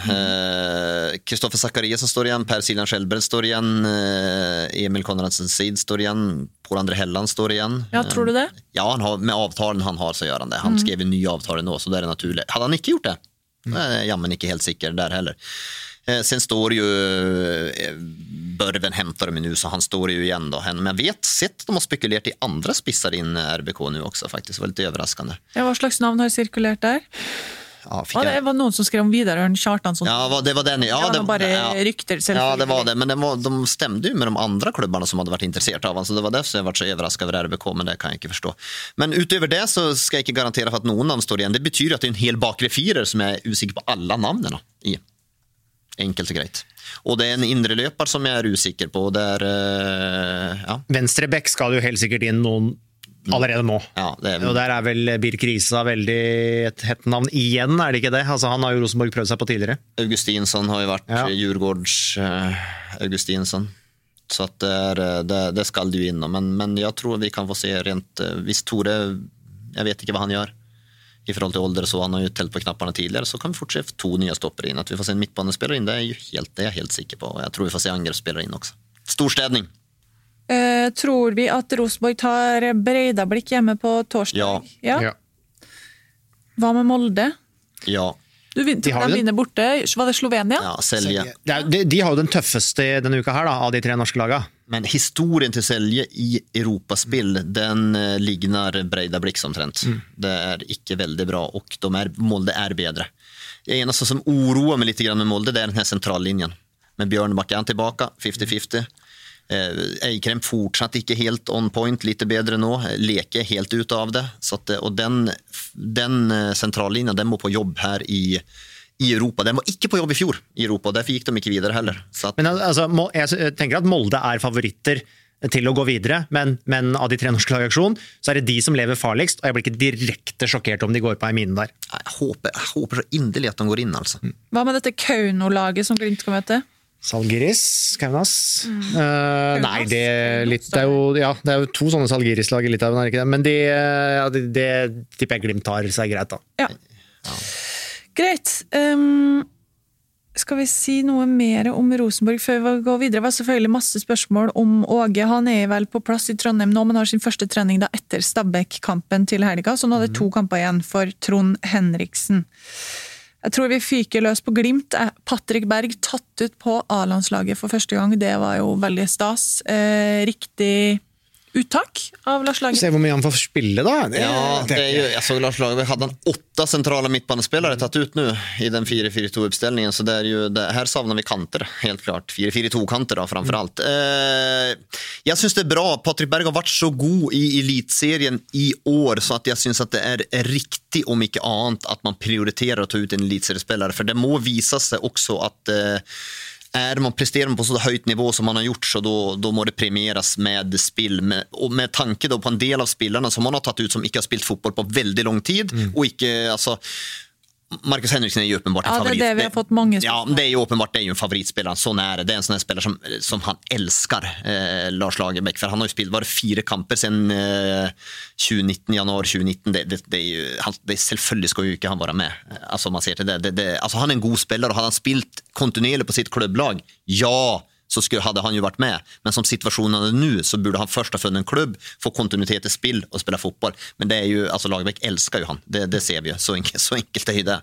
Kristoffer eh, Zakariassen står igjen. Per Siljan Skjelbred står igjen. Eh, Emil Konradsen Seid står igjen. Pål André Helland står igjen. Ja, tror du det? Eh, ja, han har, med avtalen han har, så gjør han det. Han skrev en ny avtale nå, så det er naturlig. Hadde han ikke gjort det? mm. jammen ikke helt sikker der heller. Eh, Sen står jo eh, Børven henter dem nu, så han står jo igjen. Då. Men jeg vet sett de har spekulert i andre spisser inn RBK nå også, faktisk. Det var litt overraskende. Ja, hva slags navn har sirkulert der? Ja, Var det var noen som skrev om Vidar Ørn Kjartansson? Ja, det var den. Ja, det var bare ja. rykter, Ja, det var det, men det var, de stemte jo med de andre klubbene som hadde vært interessert av han, så det var derfor jeg ble så overrasket over RBK, men det kan jeg ikke forstå. Men utover det så skal jeg ikke garantere for at noen navn står igjen. Det betyr at det er en hel bakre firer som er usikker på alle navnene i. Enkelt og greit. Og det er en indre løper som jeg er usikker på. Det er eh, ja, Venstre bekk skal jo helt sikkert inn noen allerede nå. ja, det er Og der er vel Birk Risa veldig et hett navn igjen, er det ikke det? Altså, han har jo Rosenborg prøvd seg på tidligere. Augustinsson har jo vært Ja. Djurgårds uh, Augustinsson. Så det, er, eh, det, det skal du innom. Men, men jeg tror vi kan få se rent eh, Hvis Tore Jeg vet ikke hva han gjør i forhold til ålder, så han har jo telt på knappene tidligere, så kan vi fort se to nye stoppere inn. At vi får se en midtbanespiller inn, det er, jo helt, det er jeg helt sikker på. Og jeg tror vi får se angrepsspillere inn også. Storstedning. Eh, tror vi at Rosenborg tar Breidablikk hjemme på torsdag? Ja. Ja. Hva med Molde? Ja. Du, vinner De de, har de vinner borte. Var det Slovenia? ja Selje. De, de har jo den tøffeste denne uka her, da, av de tre norske laga. Men historien til Selje i europaspill, den eh, ligner Breidablikk omtrent. Det er ikke veldig bra, og de er, Molde er bedre. Det eneste som oroer meg litt med Molde, det er denne sentrallinjen. Men Bjørn Bakken tilbake, 50-50. Eh, Eikrem fortsatt ikke helt on point, litt bedre nå. Leke helt ut av det. Så at, og den, den sentrallinja den må på jobb her i, i Europa. Den var ikke på jobb i fjor i Europa, og derfor gikk de ikke videre heller. Så at, Men altså, jeg tenker at Molde er favoritter til å gå videre, men, men av de tre norske lag i aksjon, så er det de som lever farligst, og jeg blir ikke direkte sjokkert om de går på ei mine der. jeg, håper, jeg håper så inderlig at de går inn, altså. Hva med dette Kauno-laget som Glimt skal møte? Salgiris, Kaunas Eh, Nei, det, er litt, det, er jo, ja, det er jo to sånne Salgiris-lag i Litauen, er det ikke det? Men de, eh, ja, det, det tipper jeg Glimt tar seg greit, da. Ja. Greit. Um, Skal vi si noe mer om Rosenborg før vi går videre? Det var selvfølgelig masse spørsmål om Åge. Han er vel på plass i Trondheim nå, men har sin første trening da etter Stabæk-kampen til helga. Så nå er det to kamper igjen for Trond Henriksen. Jeg tror vi fyker løs på Glimt. Er Patrick Berg tatt ut på A-landslaget for første gang. Det var jo veldig stas. Eh, riktig uttak av Lars Lager. Se hvor mye han får spille, da. Det, Ja, det är ju, jag såg Lars Lagerbäck hadde han åtte sentrale midtbanespillere tatt ut nå i den 4-4-2-oppstillingen. Så det er jo, det, her savner vi kanter, helt klart. 4-4-2-kanter da, framfor alt. Eh, jeg syns det er bra. Patrik Berg har vært så god i elitserien i år så jeg jag syns det er riktig, om ikke annet, at man prioriterer å ta ut en eliteseriespiller. For det må vise seg også at eh, är man presterar man på så høyt nivå som man har gjort så då, då må det premieres med spill. Med, og med tanke på en del av spillerne som man har tatt ut som ikke har spilt fotball på veldig lang tid. og ikke, alltså, Marcus Henriksen er jo åpenbart en Ja, det er det vi har fått mange Ja, det er jo åpenbart det är ju en favorittspiller. Sånn er det. Det er en sånn spiller spelare som, som han elsker, eh, Lars Lagerbäck. For han har jo spilt bare fire kamper siden eh, 2019, januar 2019. Det, det, det ju, han, det selvfølgelig skal jo ikke han være med. Altså, man ser til det. alltså han er en god spiller, og hadde han spilt kontinuerlig på sitt klubblag, ja, så skulle, hadde han jo vært med. Men som situasjonen er nå, så burde han først ha funnet en klubb, få kontinuitet i spill og spille fotball. Men det er jo, altså Lagerbäck elsker jo han, det, det ser vi jo. Så enkelt, så enkelt er jo det.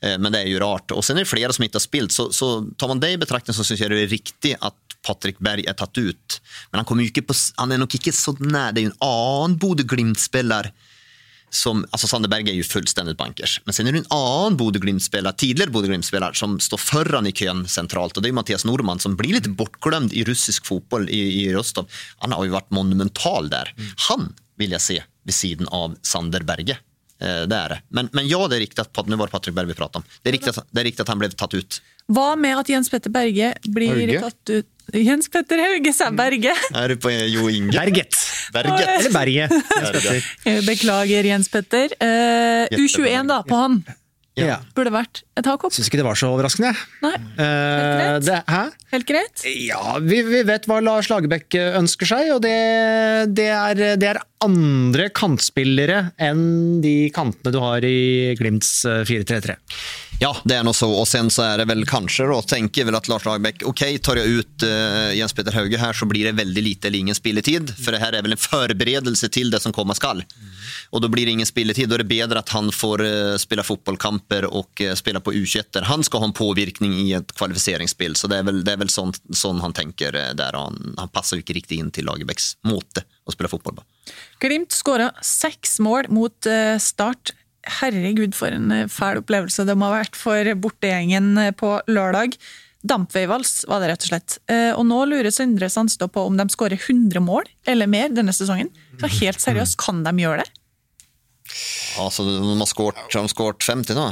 Eh, Men det er jo rart. Og sen er det flere som ikke har spilt, så, så tar man det i betraktning så syns jeg det er riktig at Patrik Berg er tatt ut. Men han, på, han er nok ikke så nær. det er jo en annen Bodø-Glimt-spelare som, altså Sander Berge er jo fullstendig bankers. Men sen er det en annen Bodø Glimt-spiller tidligere Bodø Glimt-spiller som står foran i køen sentralt. og det er Mathias Nordmann, som blir litt bortglemt i russisk fotball i, i Rostov. Han har jo vært monumental der. Han vil jeg se ved siden av Sander Berge. Eh, det er det. Men, men ja, det er riktig at nu var det Patrik Berg vi prata om. Det er, riktig at, det er riktig at han ble tatt ut. Hva med at Jens Petter Berge blir tatt ut Jens Petter Hauge, sa Berge. Er du på eh, Jo Inge? Berget. Berget. Eller Berget. Jeg Beklager, Jens Petter. Uh, U21 da, på han. Ja. Burde vært et hakk opp. Syns ikke det var så overraskende. Nei, Helt greit. det, hæ? helt greit. Ja, vi, vi vet hva Lars Lagerbäck ønsker seg, og det, det, er, det er andre kantspillere enn de kantene du har i Glimts eh, 4-3-3. Ja, det är nog så. Och sen så är det väl kanske då, tänker väl att Lars Lagerbäck, okej, tar jag ut uh, Jens Peter Hauge här så blir det väldigt lite eller ingen spilletid. För det här är väl en förberedelse till det som komma skall. Och då blir det ingen spilletid. Då är det bättre att han får uh, spela fotbollkamper och uh, spela på U21. Han ska ha en påvirkning i ett kvalificeringsspel. Så det är väl, det är väl sånt, sånt han tänker eh, där. Han, han passar ju inte riktigt in till Lagerbäcks måte å spille fotboll på. Glimt skåra seks mål mot eh, Start. Herregud, for en eh, fæl opplevelse det må ha vært for bortegjengen eh, på lørdag. Dampveivals var det rett og slett. Eh, Og nå lurer Sindre Sandstad på om de skårer 100 mål eller mer denne sesongen. Så helt seriøst, kan de gjøre det? Altså, de har skåret, har skåret 50 nå.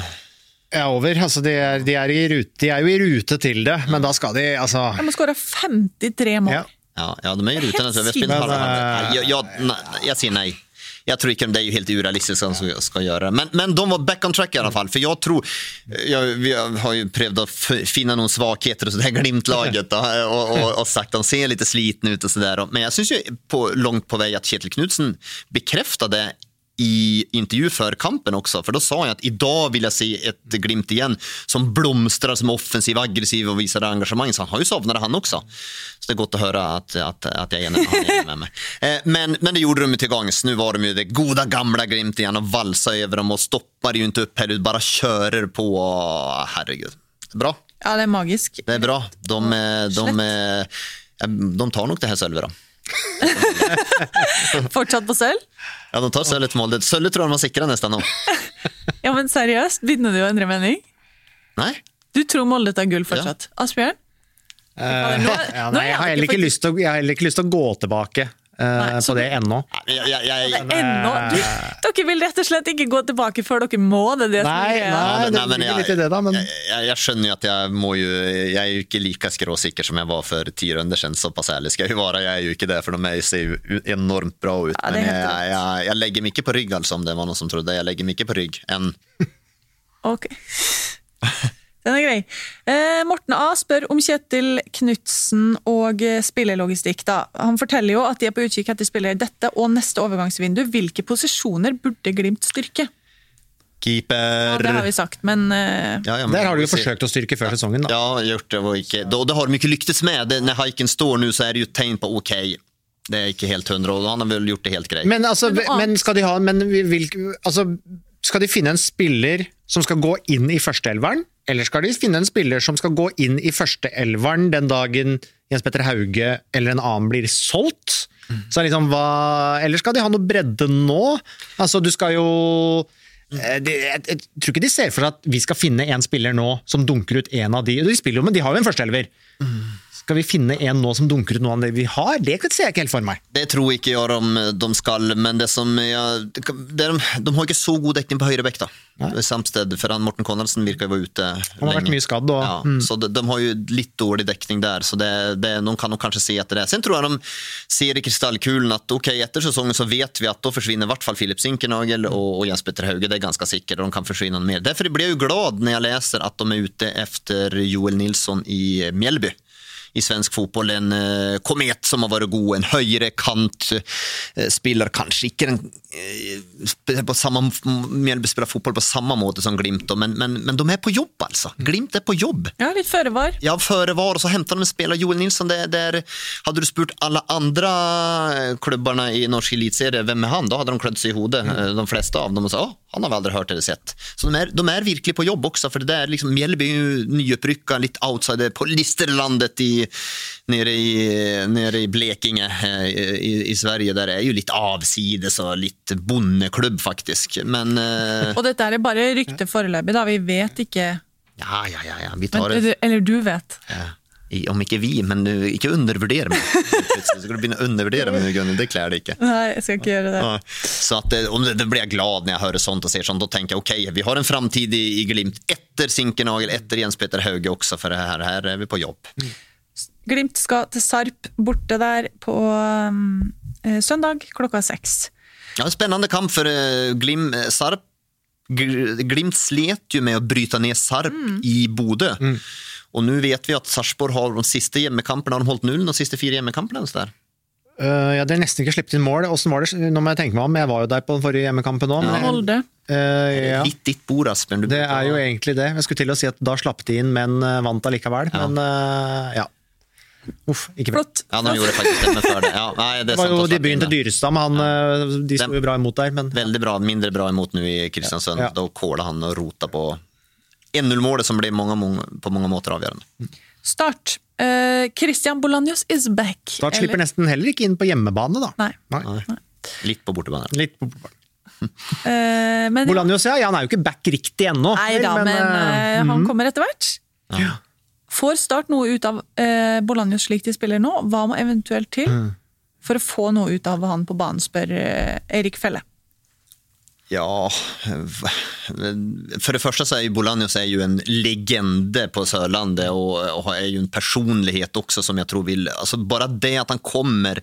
Ja, over. Altså, de, er, de, er i rute, de er jo i rute til det, men da skal de altså De har skåra 53 mål. Ja. Ja, ja de er i rute. Jeg, jeg, jeg, jeg eh, halvlek. Jag, jag, jag. Jag tror inte det ju helt orealistiskt att de ska, göra. Men, men de var back on track i alla fall. För jag tror, jag, vi har ju prövat att finna någon svagheter och så där Glimt-laget og och, och, och sagt att de ser lite slitna ut och sådär. Men jag syns ju på, långt på väg att Kjetil Knutsen bekräftade i intervju før kampen også, För då sa jag att idag vill jag se ett Glimt igen som blomstrar som offensiv, aggressiv och visar engagemang. Så han har ju saknat han också. Så det är gott att höra att, att, att jag är enig, han med mig. Eh, men, men det gjorde de ju till gångs. Nu var de ju det goda gamla Glimt igen och valsade över dem och stoppar ju inte upp heller, bara körer på. Herregud. Bra. Ja, det er magisk. Det är bra. De, de, de, de tar nog det här då. Fortsatt på sølv? Ja, de tar sølvet Molde. Sølvet tror jeg de har nesten nå. Ja, men seriøst, begynner du å endre mening? Nei? Du tror Molde tar gull fortsatt? Asbjørn? Uh, ja, nei, jeg, har heller ikke lyst til, å- gå tilbake Nei, så på det ennå. Jeg, jeg, jeg, Ennå? Dere vil rett og slett ikke gå tilbake før dere må? Det det som Nei, er greia. nei, det Nei, i det, da, men jeg, jeg, jeg skjønner jo at jeg må jo Jeg er jo ikke like skråsikker som jeg var for ti runder siden. Såpass ærlig skal jeg jo være. Jeg er jo ikke det, for de er- ser jo enormt bra ut. Ja, men jeg, jeg, jeg legger meg ikke på rygg, altså, om det var noen som trodde. Jeg legger meg ikke på rygg enn. Ok. Den er grei. Eh, Morten A spør om Kjetil Knutsen og spillerlogistikk. spillelogistikk. Da. Han forteller jo at de er på utkikk etter spillere i dette og neste overgangsvindu. Hvilke posisjoner burde Glimt styrke? Keeper. Ja, det har vi sagt, men eh, Ja, ja, men Der har du jo forsøkt å styrke før sesongen. da. Ja, gjort det. Og ikke, og det har de ikke lyktes med. Det, når haiken står nå, så er det jo tegn på ok, det er ikke helt hundre, og han har vel gjort det helt greit. Men, altså, Men men skal de ha men vil, altså, Skal de finne en spiller som skal gå inn i førsteelveren, eller skal de finne en spiller som skal gå inn i førsteelveren den dagen Jens Petter Hauge eller en annen blir solgt? Så liksom, hva, eller skal de ha noe bredde nå? Altså, du skal jo eh, de, jeg, jeg tror ikke de ser for seg at vi skal finne en spiller nå som dunker ut en av de De spiller jo, men de har jo en førsteelver. Skal vi finne en nå som dunker ut noe av det vi har? Det ser jeg ikke helt for meg. Det tror ikke jeg de, de skal, men det som jeg, det, de, de har ikke så god dekning på høyre bekk, da. Samsted, for han Morten Konradsen virker jo være ute Han har vært mye skadd. Og, Ja, mm. Så de, de har jo litt dårlig dekning der, så det, det, de kan nok kanskje se etter det. Sen tror jeg de ser i krystallkulen at ok, etter sesongen så vet vi at da forsvinner i hvert fall Filip Sinkernagel og, og Jens Petter Hauge, det er ganske sikkert, og de kan forsvinne mer. Derfor blir jeg jo glad når jeg leser at de er ute etter Joel Nilsson i Mjällby i svensk fotball. En uh, komet som har vært god, en høyre kant eh, spiller kanskje ikke den uh, på samme, Mjølby spiller fotball på samme måte som Glimt, men, men, men de er på jobb, altså. Glimt er på jobb. ja, litt føre var. Ja, føre var og så henter de en spiller. Joel Nilsson, det, det er, hadde du spurt alle andre klubbene i norsk elitserie, hvem er han? da hadde de klødd seg i hodet, mm. de fleste av dem, og sa, "Åh, han har vi aldri hørt eller sett. Så de er, de er virkelig på jobb også, for det er liksom, Mjellby nyopprykka, litt outsider på Listerlandet i, nede, i, nede i Blekinge eh, i, i Sverige, Der er jo litt avsides og litt bondeklubb faktisk. Men, uh... Og dette er bare rykte foreløpig, da. Vi vet ikke ja, ja, ja, ja, vi tar det. Eller du vet. Ja. I- Om ikke vi, men du, ikke undervurdere meg. Plutselig skal du begynne å undervurdere meg, Gunnhild. Det kler det ikke. Nei, jeg skal ikke gjøre det. Ja. Så at, eh, det, det blir jeg glad når jeg hører sånt og ser sånt. Da tenker jeg ok, vi har en framtid i, i Glimt etter Sinkernagel, etter Jens Peter Hauge også, for her, her er vi på jobb. Glimt skal til Sarp, borte der på um, eh, søndag klokka seks. Ja, en spennende kamp for uh, Glim, Sarp. Glimt slet jo med å bryte ned Sarp i Bodø. Og nå vet vi at Sarpsborg har de siste hjemmekampene har de holdt nullen, de siste fire hjemmekampene. så der. Uh, ja, det er nesten ikke sluppet inn mål. Åssen var det? Nå må jeg tenke meg om. Jeg var jo der på den forrige hjemmekampen òg. Molde. ja. Litt ditt bord, Aspen. Du Det er jo egentlig det. Jeg skulle til å si at da slapp de inn, men øh, vant allikevel. Ja. Men uh, ja. Uff, ikke bra. Flott. Ja, de gjorde faktisk det med før det. Ja, nei, det Det var sant jo de begynte debuten til. Dyrestad, men han, de sto jo bra imot der. Men Veldig bra, mindre bra imot nå i Kristiansund. Ja. Da kåla han og rota på 1-0-målet som blir mange, mange, på mange måter avgjørende. Start. Uh, Christian Bolanjos is back. Start slipper Eller- nesten heller ikke inn på hjemmebane, da. Nei. Nei. Litt på bortebane. Litt på bortebane. Uh, men, Bolanjos, ja, ja, han er jo ikke back riktig ennå. Nei da, men, men uh, han kommer etter hvert. Ja. Får Start noe ut av uh, Bolanjos slik de spiller nå? Hva må eventuelt til Mm. for å få noe ut av han på banen, spør Erik Felle. Ja, For det første så er jo ju en legende på Sørlandet, og er jo en personlighet også som jeg tror vil altså Bare det at han kommer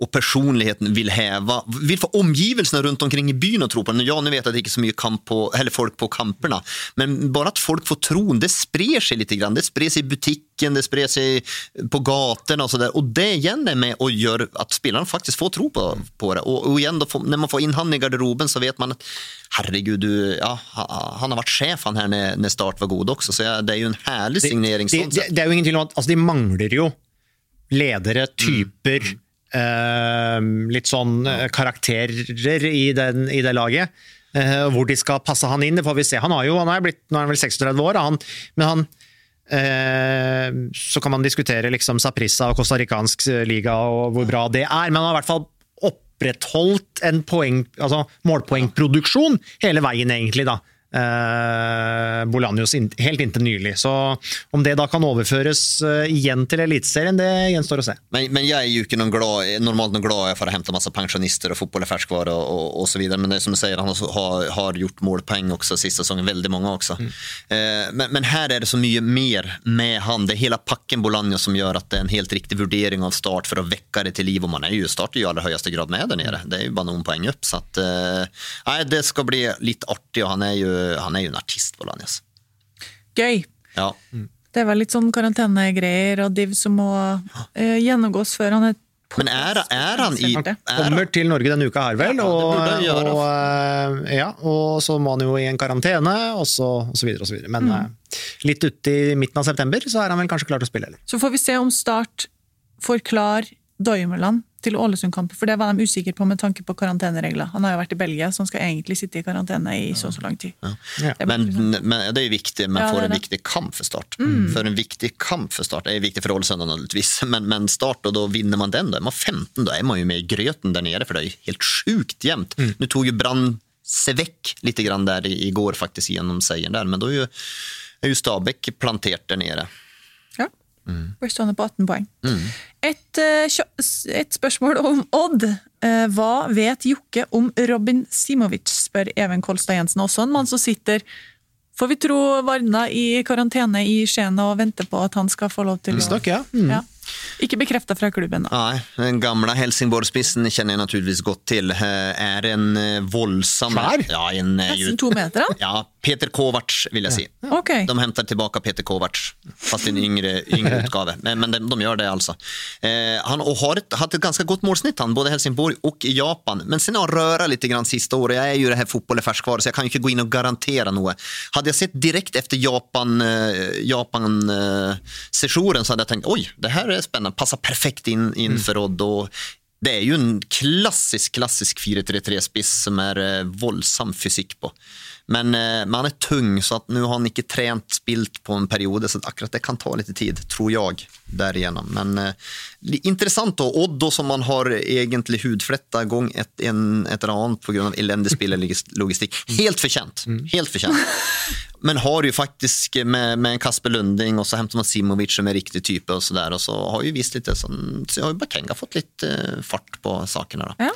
och personligheten vill häva, vill få omgivelserna runt omkring i byn att tro på den. Ja, nu vet jag att det inte er så mycket kamp på, eller folk på kamperna, men bara att folk får tron, det sprer sig lite grann. Det sprer sig i butiken, det sprer sig på gatorna och sådär. Och det igen är med och gör att spelarna faktiskt får tro på, på det. Och, och igen, får, när man får in han i garderoben så vet man att herregud, du, ja, han har vært sjef han her når, när start var god også, Så ja, det er jo en herlig signering. Det, sånn de, sett. det er jo ingen tvil om at altså, de mangler jo ledere, typer, eh, litt sånn eh, karakterer i, den, i det laget. Eh, hvor de skal passe han inn, det får vi se. Han, har jo, han er blitt, nå er han vel 36 år, han, men han eh, Så kan man diskutere liksom Saprissa og costaricansk liga og hvor bra det er, men han har i hvert fall opprettholdt en poeng, altså målpoengproduksjon hele veien, egentlig. da. Eh, Bolanjos inn, helt inntil nylig. Så om det da kan overføres eh, igjen til Eliteserien, det gjenstår å se. Men, men jeg er jo ikke noen glad, normalt noen glad for å hente masse pensjonister og fotball er ferskvare og, videre. Men det er som du sier, han har, har, gjort målpoeng også siste sesongen, veldig mange også. Eh, men, men her er det så mye mer med han. Det er hele pakken Bolanjo som gjør at det er en helt riktig vurdering av start for å vekke det til liv. Og man er jo starter jo i aller høyeste grad med der nede. Det er jo bare noen poeng opp. Så at, eh, nei, det skal bli litt artig, og han er jo, han er jo en artist, Bolanjos. Gøy. Ja. Det er vel litt sånn karantenegreier og div som må eh, gjennomgås før han er Men er, er han i er, Kommer til Norge denne uka her, vel. Og, og, eh, ja, og så må han jo i en karantene, og så, og så videre og så videre. Men Mm. eh, litt ute i midten av september, så er han vel kanskje klar til å spille, eller? Så får vi se om Start får klar til Ålesund-kampen, for det var de usikre på med tanke på karanteneregler. Han har jo vært i Belgia, så han skal egentlig sitte i karantene i så og så lang tid. Det er Men, men det er jo viktig man Ja, får en viktig kamp for start. Mm. For en viktig kamp for start er viktig for Ålesund naturligvis, men, men start og da vinner man den, Da er man 15, da er man jo med i grøten der nede, for det er jo helt sjukt jevnt. Mm. Nå tog jo Brann seg vekk litt grann der i- går, faktisk, gjennom seieren der, men da er jo, är ju Stabäck planterat där nere. Ja. Blir stående på 18 poeng. Mm. Et, eh, et spørsmål om Odd. Eh, Hva vet Jokke om Robin Simovic, spør Even Kolstad Jensen. Også en mann som sitter, får vi tro, Varna i karantene i Skien og venter på at han skal få lov til Visstnok, ja. Mm. ja. Ikke bekrefta fra klubben. da. Nei, den gamle Helsingborg-spissen kjenner jeg naturligvis godt til. Er en voldsom Svær? Ja, en, eh, Nesten to meter, da. Ja, Peter Kovac, vil jeg si. Ja. Okay. De henter tilbake Peter Kovac, fast i en yngre, yngre utgave. Men, men de, de gjør det altså. Eh, han och har hatt et ganske godt gott målsnitt, han, både Helsingborg og i Japan. Men sen har han röra litt grann siste året. Jeg er jo det här fotbollen ferskvare, så jeg kan jo ikke gå inn og garantera noe. Hade jeg sett direkte efter Japan-sesjonen, Japan eh, så hadde jeg tenkt oi, det her er är spännande, passar perfekt in inför Odd. Och det er jo en klassisk, klassisk 4-3-3-spiss som er eh, fysikk fysik på. Men men, han är tung, så att nu har han inte tränat spilt på en period, så att akkurat det kan ta lite tid, tror jag, därigenom. Men eh, intressant då, Odd som man har egentlig hudfletta gång ett, en, ett eller annet på grund av eländig spellogistik. Helt förtjänt, helt förtjänt. Men har ju faktiskt med, med en Kasper Lunding och så hämtar man Simovic som är riktig typ och sådär. Och så har ju visst lite sånn, så har ju Bakenga fått lite eh, fart på sakene. da. Ja.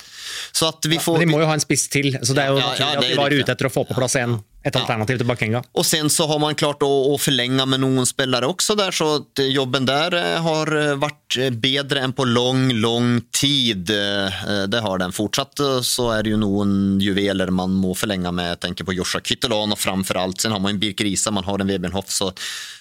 Så att vi får... Men de må jo ha en spiss til, så det er jo Ja, ja, naturlig det at er de var ute etter å få på plass en, et alternativ til Bakenga. Och sen så har man klart att, att förlänga med någon spelare också där så att eh, jobben där eh, har vært varit enn bättre än på lång, lång tid. Eh, Det har den. Fortsatt eh, så är det ju någon juveler man må förlänga med. Jag tänker på Joshua Kyttelan och framför allt. Sen har man en Birker Isa, man har en Webenhoff. Så,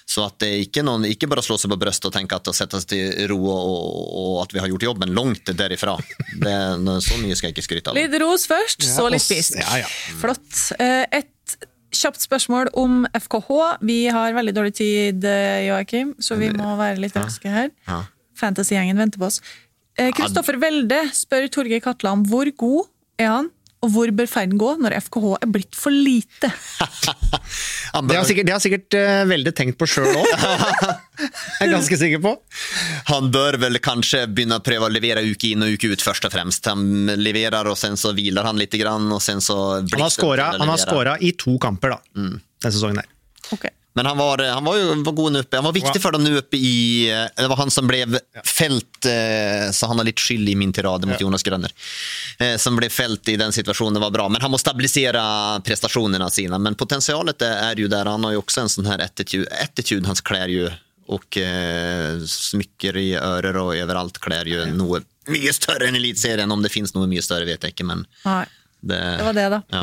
så att det är inte, någon, inte bara slå sig på bröstet och tänka att att sätta sig till ro og och att vi har gjort jobben långt därifrån. Det, så mye skal jeg ikke skryte av. Litt ros først, så litt spisk. pisk. ja, ja. Flott. Eh, Et kjapt spørsmål om FKH. Vi har veldig dårlig tid, eh, Joakim, så vi må være litt raske her. Ja. Fantasy-gjengen venter på oss. Kristoffer Welde spør Torgeir Katla om hvor god er han, og hvor bør ferden gå når FKH er blitt for lite? Det har sikkert, det har sikkert uh, veldig tenkt på sjøl òg. Jeg er ganske sikker på. Han bør vel kanskje begynne å prøve å levere uke inn og uke ut, først og fremst. Han leverer, og sen så hviler han litt, grann, og sen så Han har scora, han har scora i to kamper da, Mm. denne sesongen. der. Ok. Men han var, han var jo var god nu uppe. Han var viktig for dem nu uppe i eh, Det var han som ble felt, eh, så han har litt skyld i min tirade mot Jonas Grønner. Eh, Som ble felt i den situasjonen, det var bra. Men han må stabilisere prestasjonene sine. Men potensialet er jo der. Han har jo også en sånn her attitude. attitude hans klær jo og smykker i ører og overalt klær jo noe mye større enn Eliteserien. Om det finnes noe mye større, vet jeg ikke, men Nei, det, det var det, da. Ja.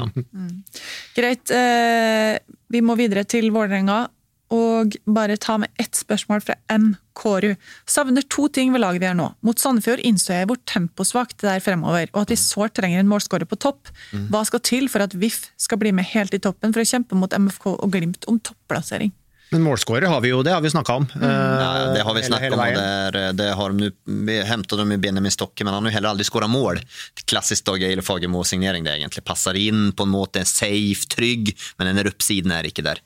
Greit. Eh, vi må videre til Vålerenga. Og bare ta med ett spørsmål fra M. Kåru. Savner to ting ved laget vi har nå. Mot Sandefjord innså jeg hvor temposvakt det er fremover, og at vi sårt trenger en målskårer på topp. Hva skal til for at VIF skal bli med helt i toppen for å kjempe mot MFK og Glimt om topplassering? Men målskårer har vi jo, det har vi snakka om. Mm. Ja, det har vi snakka snakket om. Det, det har de nu, vi henta dem i Benjamin Stokke, men han har jo heller aldri skåret mål. Klassisk Dag Eile Fagermo-signering. Det egentlig passer inn på en måte, safe, trygg, men den er oppsiden er ikke der.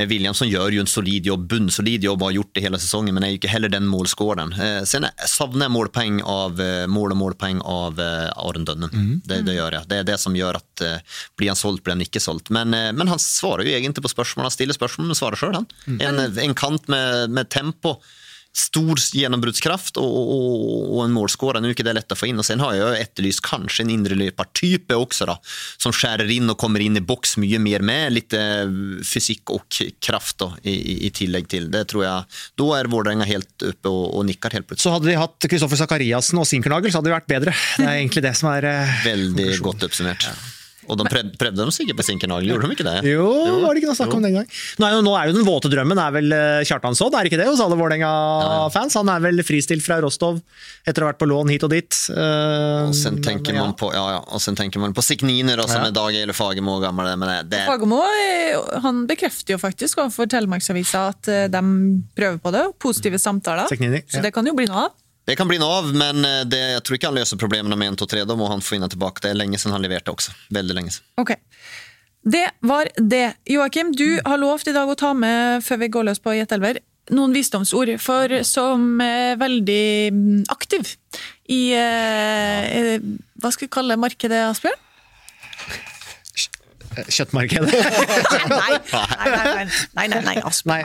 Eh, Williamson gjør jo en solid jobb, bunnsolid jobb, og har gjort det hele sesongen, men er jo ikke heller den målskåren. Eh, Sen savner jeg målpoeng av, eh, mål og målpoeng av eh, Aron Dønnen. Det, det gjør jeg. Det er det som gjør at eh, blir han solgt, blir han ikke solgt. Men, eh, men han svarer jo egentlig på spørsmål. Han stiller spørsmål, men svarer sjøl, han. En, en kant med, med tempo. Stor gjennombruddskraft og, og, og en målskårer. Nå er ikke det lett å få inn. Og sen har jeg jo etterlyst kanskje en indreløpertype også, da, som skjærer inn og kommer inn i boks mye mer med litt eh, fysikk og kraft da, i, i, i tillegg til. Det tror jeg, Da er Vålerenga helt oppe og, og nikker helt plutselig. Så hadde de hatt Kristoffer Sakariassen og Sinkernagel, så hadde det vært bedre. Det er egentlig det som er eh, Veldig godt oppsummert. Og de prøv, prøvde de sikkert på Sinkernagel, gjorde de ikke det? Jo, var det ikke noe snakk om den gang? Nå er, jo, nå er jo den våte drømmen er vel eh, Kjartan Sodd, er det ikke det hos alle Vålerenga-fans? Han er vel fristilt fra Rostov etter å ha vært på lån hit og dit. Eh, Og sen tenker men, man på, ja, ja, og sen tenker man på Signiner, også, som Ja. med Dag Eile Fagermo gamle. Men det, det, Fagermo eh, han bekrefter jo faktisk overfor Telemarksavisa at eh, de prøver på det. Positive samtaler. Seknini, Så det kan jo bli noe av. det kan bli noe av, men eh, det, jeg tror ikke han løser problemene med 1, 2, 3. Da må han få inn tilbake. Det er lenge siden han leverte også. Veldig lenge siden. Ok. Det var det. Joakim, du har lovt i dag å ta med, før vi går løs på Gjettelver, noen visdomsord. For som er veldig mm, aktiv i eh, eh, Hva skal vi kalle markedet, Asbjørn? Kjøttmarkedet. Nei, nei, nei, nei, nei, nei, nei. Nei, nei,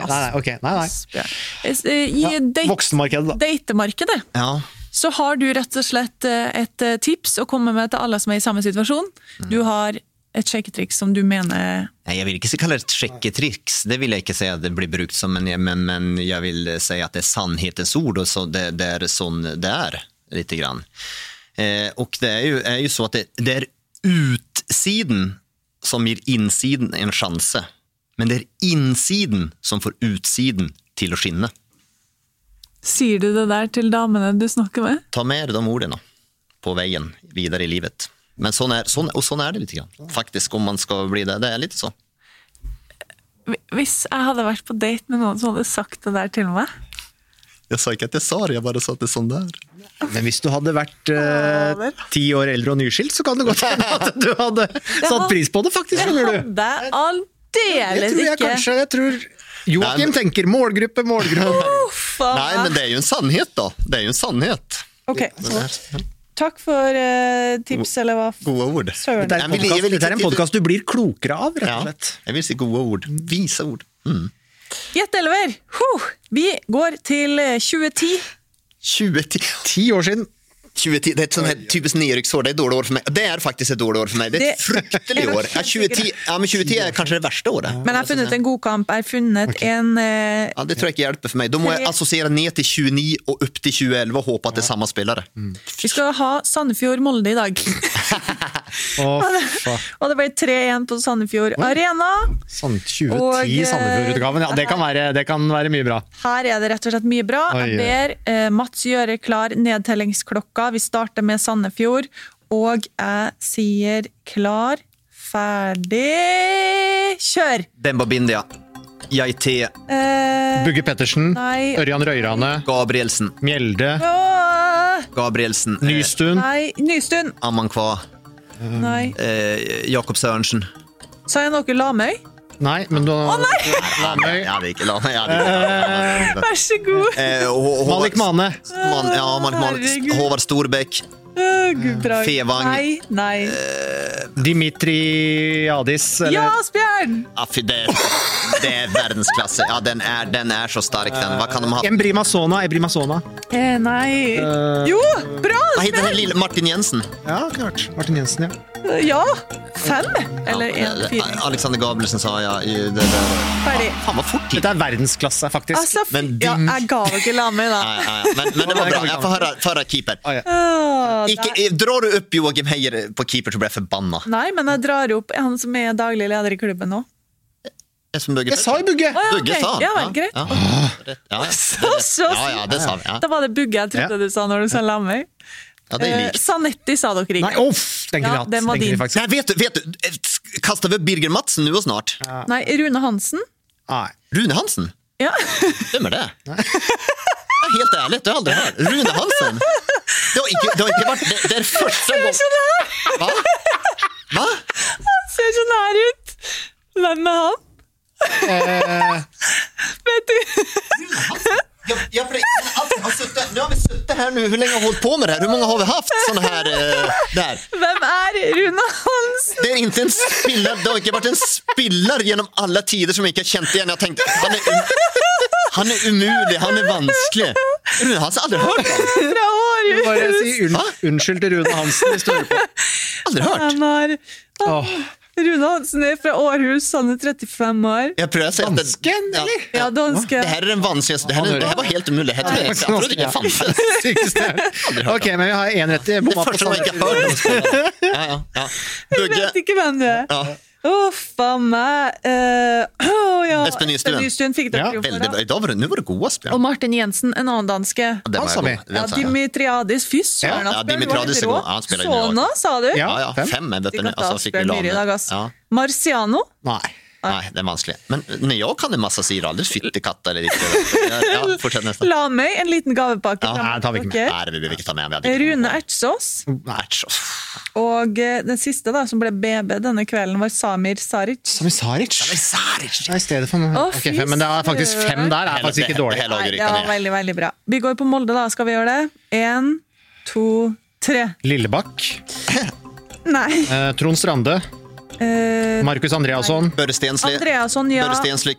nei. Nei. Eh, I Ja, date, Voksenmarkedet, da. datemarkedet Ja. så har du rett og slett eh, et eh, tips å komme med til alle som er i samme situasjon. Du har et sjekketriks som du mener Nei, Jeg vil ikke kalle det et sjekketriks, det vil jeg ikke si at det blir brukt som, men, men, men jeg vil si at det er sannhetens ord, og så det, det er sånn det er, lite grann. Eh, og det er jo, er jo så at det, det er utsiden som gir innsiden en sjanse, men det er innsiden som får utsiden til å skinne. Sier du det der til damene du snakker med? Ta med de ordene på veien videre i livet. Men sånn er, sånn, og sånn er det litt. Faktisk, om man skal bli det. Det er litt sånn. Hvis jeg hadde vært på date med noen som hadde sagt det der til meg Jeg sa ikke at jeg sa det, jeg bare sa at det er sånn det er. Men hvis du hadde vært eh, ti år eldre og nyskilt, så kan det godt hende at du hadde satt pris på det, faktisk. skjønner du. hadde jeg Det aldeles tror jeg ikke. kanskje. Jeg tror Joakim tenker målgruppe, målgruppe. Uff Nei, men det er jo en sannhet, da. Det er jo en sannhet. Ok, takk for eh, tips, eller hva Gode ord. søren. Dette er en Jeg vil- jeg podcast- vil- dette er en podkast du blir klokere av, rett Ja, og slett. jeg vil si gode ord. Vise ord. Mm. Gjettelver! Huh. Vi går til eh, 2010. 2010. Ti år siden. 2010, det er et sånt her typisk nedrykksår. Det er et dårlig år for meg. Det er faktisk et dårlig år for meg. Det er et fryktelig år. Ja, 2010, ja, men 2010 er kanskje det verste året. Men jeg har funnet en god kamp. Jeg har funnet en uh, Ja, det tror jeg ikke hjelper for meg. Da må jeg assosiere ned til 29 og opp til 2011 og håpe at det er samme spillere. Vi skal ha Sandefjord-Molde i dag. Faen. Og det ble 3-1 på Sandefjord Arena. Sånn Og, 2010 eh, Sandefjord-utgaven. Ja, det kan, være, det kan være mye bra. Her er det rett og slett mye bra. Oi, Jeg ber eh, Mats gjøre klar nedtellingsklokka. Vi starter med Sandefjord. Og jeg sier klar, ferdig, kjør! Demba Bindia. Yaité. Eh, Bugge Pettersen, Nei. Ørjan Røyrane, Gabrielsen. Mjelde, åh, Gabrielsen. Nystuen. nei, Nystuen. Amankwa. Nei. Eh, Jakob Sørensen. Sa jeg noe Lamøy? Nei, men du Lamøy. Jeg vil ikke Lamøy. jeg ikke- Vær så god. Eh, Hå- Håvard- Malik Mane. Man, ja, Malik Mane. Herregud. Håvard Storbekk. Åh, Fevang. Nei, nei. Dimitri Adis. Eller? Ja, Asbjørn! Fy, det, det er verdensklasse. Ja, den er, den er så sterk, den. Hva kan de ha? Embrimasona. Embrimasona. Eh, nei. uh, Jo, bra, Hva heter den lille Martin Jensen? Ja, klart. Martin Jensen, ja. Ja. Fem? Eller én, Eh, fire. Alexander Gabelsen sa ja. i Det, det. Ferdig. Han var fort tid. Dette er verdensklasse, faktisk. Altså, f- Men ja, jeg ga ikke la meg, da. Ja, ja, ja. Men, men det var bra. Jeg får høre, høre keeper. Oh, ja. oh, Ikke, der- drar du opp Joakim Heier på keeper, så blir jeg forbanna. Nei, men jeg drar opp han som er daglig leder i klubben nå. Jeg, som Bugge Jeg sa jo Bugge! Oh, ja, Bugge ok. sa han. Ja vel, greit. Ja, ja. Ja, ja. Så, så ja, ja, det sa vi. Ja, Da var det Bugge jeg trodde Ja. du sa når du sa Lamøy. Ja det er Eh. Sanetti sa dere ikke. Nei, off, Den kunne Ja, den var din. Nei, vet du, vet du Kastar vi Birger Madsen nå og snart? Nei, Rune Hansen. Nei. Rune Hansen? Ja. Hvem er det? Ja, helt ærlig, det har jeg aldri hørt. Rune Hansen? Det har ikke, det har ikke vært Det, det er første gang Hva? Hva? Ser så nær ut. Hvem er han? Eh, Vet du? Ja, ja, for det, alltid har suttit, nu har vi suttit här nu, hur länge har vi hållit på med det här? Hur många har vi haft sånne här eh, där? Hvem er Rune Hansen? Det är inte en spiller, det har ikke vært en spiller genom alla tider som jag inte har känt igen. Jag tänkte, han är, um, han är umulig, han är vanskelig. Rune Hansen, aldrig hört honom. Fra Århus. bare si unn, unnskyld til Rune Hansen hvis du hører på. Aldri hørt. Han har Åh, Rune Hansen er fra Århus, han er 35 år. Jeg prøver å si Dansken, ja, eller? Ja, danske. Det her er den vanskeligste. Det här, det her var helt umulig. Jeg trodde, jag trodde inte det Ok, men vi har én rett. Det Bomma på. Ja, ja, ja. Jeg vet ikke hvem du er. Ja, Uff a meg. Uh, oh, ja. Espen Nystuen. Fikk dere Ja, for väldigt, da. var du, nu var det goda spel. Og Martin Jensen, en annen danske. Det Han var sa vi. god. Det Ja. Dimitriadis. Fy søren, Ja, Asbjørn, Dimitriadis du er var god. Ja, han spiller i New Sona, sa du? Ja. Ja, ja, fem. fem du. fick Asbjørn Myhre i dag, ass. Marciano? Nei. Nej, det er vanskelig. Men när jeg kan en masse, sier aldri fyttekatt eller ditt. Ja, fortsett neste. La meg en liten gavepakke. Ja, nei, tar vi ikke med. det vill vi inte ta med. Vi Rune Ertsås. Ertsås. Og eh, den siste da, som ble BB denne kvelden, var Samir Saric. Samir Saric. Saric. Nei, i stedet for meg. Okay, fem, Men det er faktisk fem der. er faktisk ikke dårlig. Det Nei, det var veldig, veldig bra. Vi går på Molde, da. Skal vi gjøre det? Én, to, tre. Lillebakk. Nei. Eh, Trond Strande. Eh, Markus Andreasson. Børre Stensli. Andreasson, ja. Børre Stensli,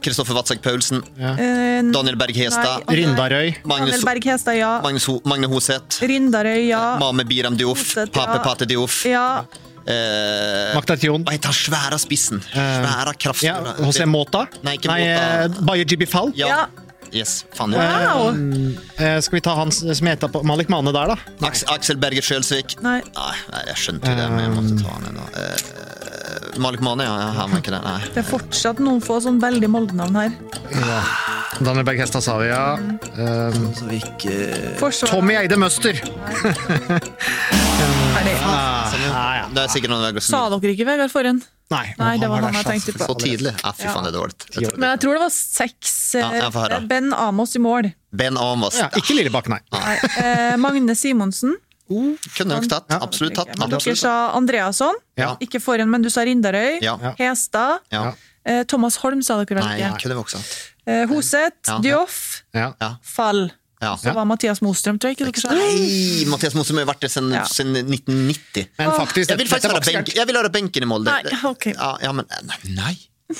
Kristoffer Watzak Paulsen, Eh, Daniel Berg Hestad. Rindarøy. Magnus, Daniel Berg Hestad, ja. Magnus Magne Hoseth, Rindarøy, ja. Mame Biram Dioff. Hoseth, ja. Pape Pate Dioff. Ja. Eh, Maktation. Jeg tar svære spissen. spissen? Svära Ja. José Mota. Nei, ikke Nei, Mota. eh, Baye Jibifal. Ja. ja. Yes, fan ja. Wow! Eh, skal vi ta han som heter på Malik Mane der, da? Ax Aksel Berger Sjølsvik. Nei. Nei, nei, jeg skjønte det, men jeg måtte ta han ennå. Eh, Malik Mane, ja. Han var ikke det. Nei. Det er fortsatt noen få sånn veldig Molde-navn her. Daniel Berg Hestad sa vi, ja. Eh, Forsvar Tommy Eide Møster. Ferdig. Ja. Det er sikkert noen veier Sa dere ikke Vegard Forhen? Nei, Nei, det var han jeg tenkte på. Så tidlig. Ja, fy faen, det er dårlig. Jeg tror Men jeg tror det var seks. eh, Ja, jeg får høre. Ben Amos i mål. Ben Amos. Ja, ikke Lillebakk, nei. Nei. Eh, Magne Simonsen. Kunne nok tatt. Absolutt tatt. Men dere Absolutt. sa Andreasson. Ja. Ikke Forhen, men du sa Rindarøy. Ja. Hestad. Ja. Eh, Thomas Holm sa dere vel Nei, ikke. kunne vi også hatt. Eh, Hoseth. Ja. Dioff. Ja. Fall. Ja. Så var Mathias Mostrøm, tror jeg ikke dere sa. Nei, Mathias Mostrøm har jo vært det siden Ja. 1990. Men faktisk, Jeg vil faktisk høre benken i Molde. Nei, okay. Ja, ja, men nei, nei.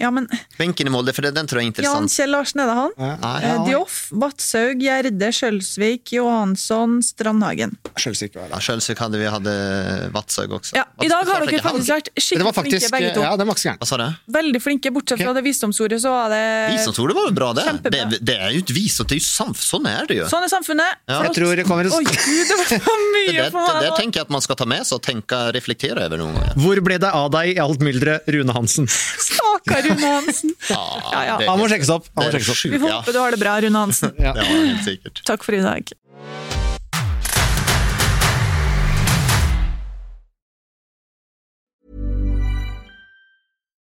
Ja, men Benken i Molde, for den tror jeg er interessant. Jan. Kjell Larsen, er det han? Nei. Eh, Dioff, Vadshaug, Gjerde, Skjølsvik, Johansson, Strandhagen. Skjølsvik var det. Ja, Sjølsvik hadde vi hadde Vadshaug også. Ja, I dag har dere faktisk vært Det skikkelig faktisk, flinke, begge to. Ja, det var ikke så. Hva sa du? Veldig flinke, bortsett fra det visdomsordet, så var det Visdomsordet var jo bra, det. Det. Det er jo et visdom, det er jo samf sånn er det jo. Sånn er samfunnet. Ja. Jeg tror det kommer Oi, gud, det var for mye det, for meg. det tenker jeg at man skal ta med seg og tenke, reflektere over noen ganger. Hvor ble det av deg i alt mylderet, Rune Hansen? Stakkar Rune Hansen. Ja, ja. Han må sjekkes opp. Han må sjekkes opp. Vi får håpe du har det bra, Rune Hansen. Det var helt sikkert. Takk for i dag.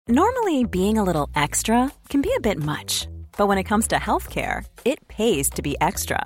Normally, being a little extra can be a bit much, but when it comes to healthcare, it pays to be extra.